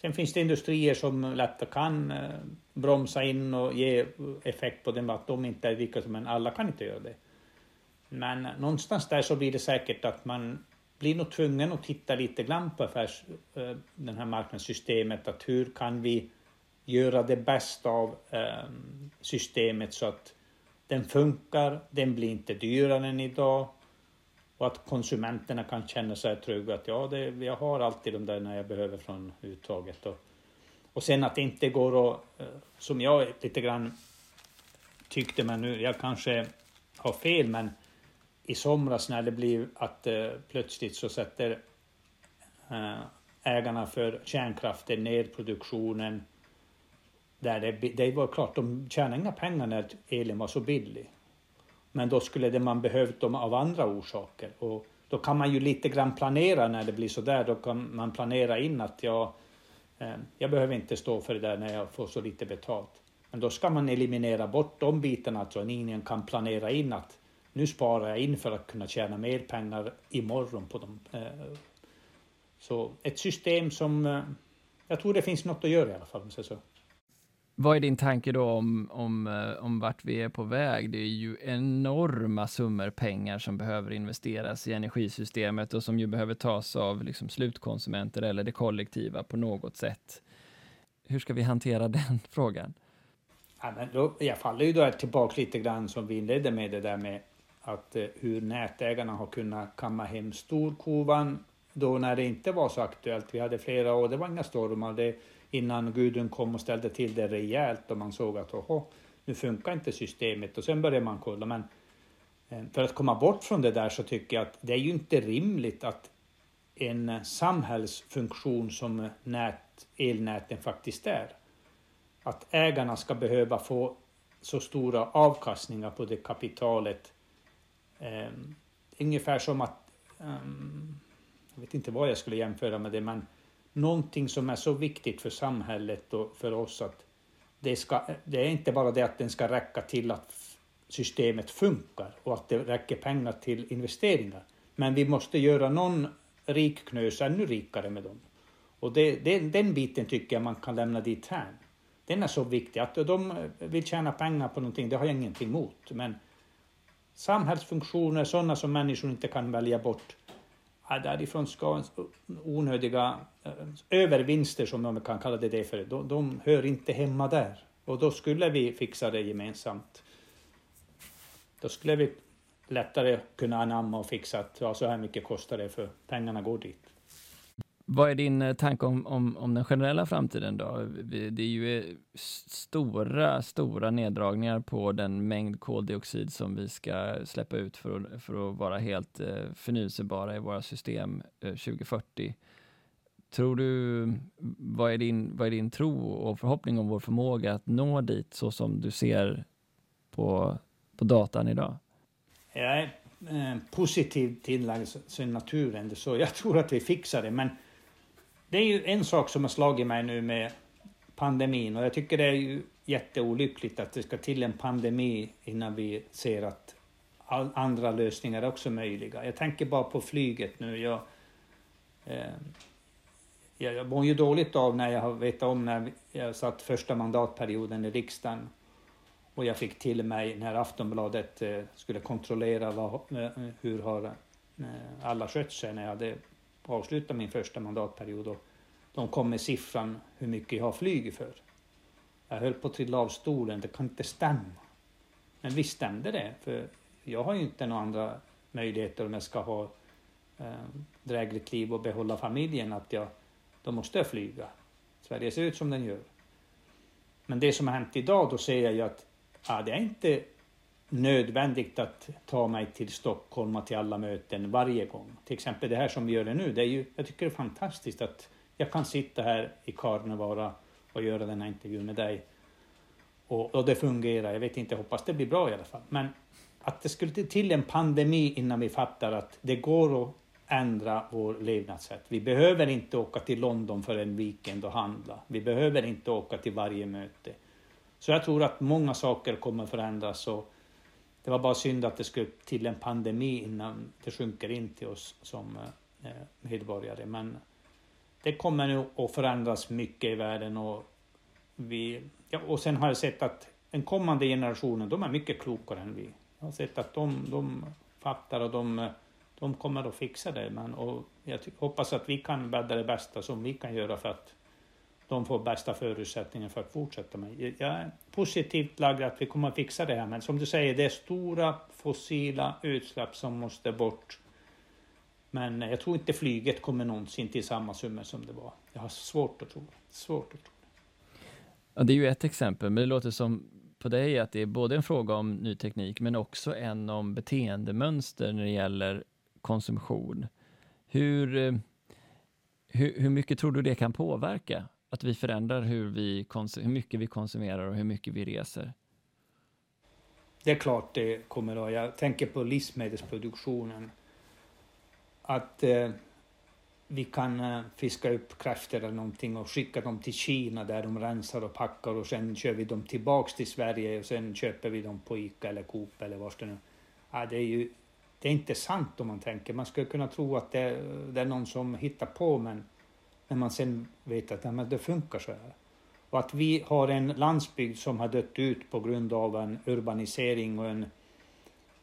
B: Sen finns det industrier som lätt kan eh, bromsa in och ge effekt på det, att de inte är lika, men alla kan inte göra det. Men någonstans där så blir det säkert att man blir nog tvungen att titta lite grann på affärs, eh, den här marknadssystemet, att hur kan vi göra det bästa av eh, systemet så att den funkar, den blir inte dyrare än idag och att konsumenterna kan känna sig trygga att ja, det, jag har alltid de där när jag behöver från uttaget. Och, och sen att det inte går att, eh, som jag lite grann tyckte, men nu, jag kanske har fel, men i somras när det blev att eh, plötsligt så sätter eh, ägarna för kärnkraften ner produktionen. Där det, det var klart, de tjänade inga pengar när elen var så billig. Men då skulle det man behövt dem av andra orsaker. Och då kan man ju lite grann planera när det blir så där. Då kan man planera in att jag, eh, jag behöver inte stå för det där när jag får så lite betalt. Men då ska man eliminera bort de bitarna alltså så att ingen kan planera in att nu sparar jag in för att kunna tjäna mer pengar imorgon på dem. Eh, så ett system som eh, jag tror det finns något att göra i alla fall. Så.
A: Vad är din tanke då om, om, eh, om vart vi är på väg? Det är ju enorma summor pengar som behöver investeras i energisystemet och som ju behöver tas av liksom slutkonsumenter eller det kollektiva på något sätt. Hur ska vi hantera den frågan?
B: Ja, men då, jag faller ju då tillbaka lite grann som vi inledde med det där med att eh, hur nätägarna har kunnat kamma hem storkovan då när det inte var så aktuellt. Vi hade flera år, det var inga stormar. Det, innan Gudrun kom och ställde till det rejält och man såg att oho, nu funkar inte systemet och sen började man kolla. Men eh, för att komma bort från det där så tycker jag att det är ju inte rimligt att en samhällsfunktion som nät, elnäten faktiskt är, att ägarna ska behöva få så stora avkastningar på det kapitalet. Um, ungefär som att, um, jag vet inte vad jag skulle jämföra med det, men någonting som är så viktigt för samhället och för oss att det, ska, det är inte bara det att den ska räcka till att systemet funkar och att det räcker pengar till investeringar. Men vi måste göra någon rik knös ännu rikare med dem. Och det, det, den biten tycker jag man kan lämna dit här. Den är så viktig. Att de vill tjäna pengar på någonting, det har jag ingenting emot. Men samhällsfunktioner, sådana som människor inte kan välja bort, därifrån ska onödiga eh, övervinster, som man kan kalla det för, de, de hör inte hemma där. Och då skulle vi fixa det gemensamt. Då skulle vi lättare kunna anamma och fixa att ja, så här mycket kostar det för pengarna går dit.
A: Vad är din eh, tanke om, om, om den generella framtiden då? Det är ju eh, stora, stora neddragningar på den mängd koldioxid som vi ska släppa ut för att, för att vara helt eh, förnyelsebara i våra system 2040. Tror du, vad är, din, vad är din tro och förhoppning om vår förmåga att nå dit så som du ser på, på datan idag?
B: Jag är eh, positiv till alltså, naturen, så jag tror att vi fixar det. Men det är ju en sak som har slagit mig nu med pandemin och jag tycker det är ju jätteolyckligt att det ska till en pandemi innan vi ser att andra lösningar är också möjliga. Jag tänker bara på flyget nu. Jag, eh, jag mår ju dåligt av när jag vet om när jag satt första mandatperioden i riksdagen och jag fick till mig när Aftonbladet eh, skulle kontrollera vad, eh, hur har eh, alla skött sig när jag hade avsluta min första mandatperiod och de kom med siffran hur mycket jag har flugit för. Jag höll på att trilla av stolen, det kan inte stämma. Men visst stämde det, för jag har ju inte några andra möjligheter om jag ska ha eh, drägligt liv och behålla familjen, att jag, då måste jag flyga. Sverige ser ut som den gör. Men det som har hänt idag, då ser jag ju att ja, det är inte nödvändigt att ta mig till Stockholm och till alla möten varje gång. Till exempel det här som vi gör nu, det är ju, jag tycker det är fantastiskt att jag kan sitta här i Karnevara och göra den här intervjun med dig. Och, och det fungerar, jag vet inte, jag hoppas det blir bra i alla fall. Men att det skulle till en pandemi innan vi fattar att det går att ändra vår levnadssätt. Vi behöver inte åka till London för en weekend och handla. Vi behöver inte åka till varje möte. Så jag tror att många saker kommer förändras. Och det var bara synd att det skulle till en pandemi innan det sjunker in till oss som eh, medborgare. Men det kommer nog att förändras mycket i världen och, vi, ja, och sen har jag sett att den kommande generationen, de är mycket klokare än vi. Jag har sett att de, de fattar och de, de kommer att fixa det. Men, och jag hoppas att vi kan bädda det bästa som vi kan göra för att de får bästa förutsättningar för att fortsätta med. Jag är positivt lagd att vi kommer att fixa det här, men som du säger, det är stora fossila utsläpp som måste bort. Men jag tror inte flyget kommer någonsin till samma summor som det var. Jag har svårt att tro det. Svårt att tro det.
A: Ja, det är ju ett exempel, men det låter som på dig att det är både en fråga om ny teknik, men också en om beteendemönster när det gäller konsumtion. Hur, eh, hur, hur mycket tror du det kan påverka? Att vi förändrar hur, vi hur mycket vi konsumerar och hur mycket vi reser?
B: Det är klart det kommer att. Jag tänker på livsmedelsproduktionen. Att eh, vi kan eh, fiska upp kräftor eller någonting och skicka dem till Kina där de rensar och packar och sen kör vi dem tillbaks till Sverige och sen köper vi dem på Ica eller Coop eller var det nu ja, det är ju det är inte sant om man tänker. Man skulle kunna tro att det, det är någon som hittar på men när man sen vet att ja, men det funkar så här. Och att vi har en landsbygd som har dött ut på grund av en urbanisering och en...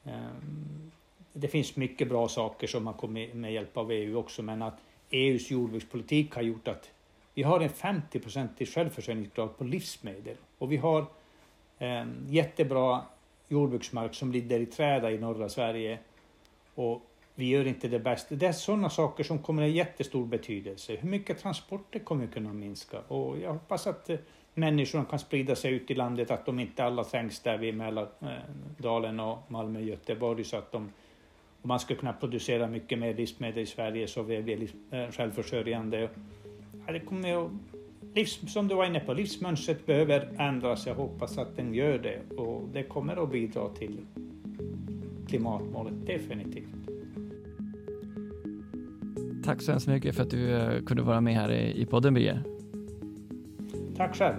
B: Um, det finns mycket bra saker som har kommit med hjälp av EU också, men att EUs jordbrukspolitik har gjort att vi har en 50-procentig självförsörjningsgrad på livsmedel och vi har um, jättebra jordbruksmark som ligger i träda i norra Sverige och vi gör inte det bästa. Det är sådana saker som kommer att ha jättestor betydelse. Hur mycket transporter kommer vi kunna minska? Och jag hoppas att eh, människorna kan sprida sig ut i landet, att de inte alla trängs där vid Mälardalen eh, och Malmö och Göteborg, så att de, om man ska kunna producera mycket mer livsmedel i Sverige så vi blir eh, självförsörjande. Ja, det kommer att, livs, som du var inne på, livsmönstret behöver ändras. Jag hoppas att den gör det och det kommer att bidra till klimatmålet, definitivt.
A: Tack så hemskt mycket för att du eh, kunde vara med här i podden, Birger.
B: Tack själv.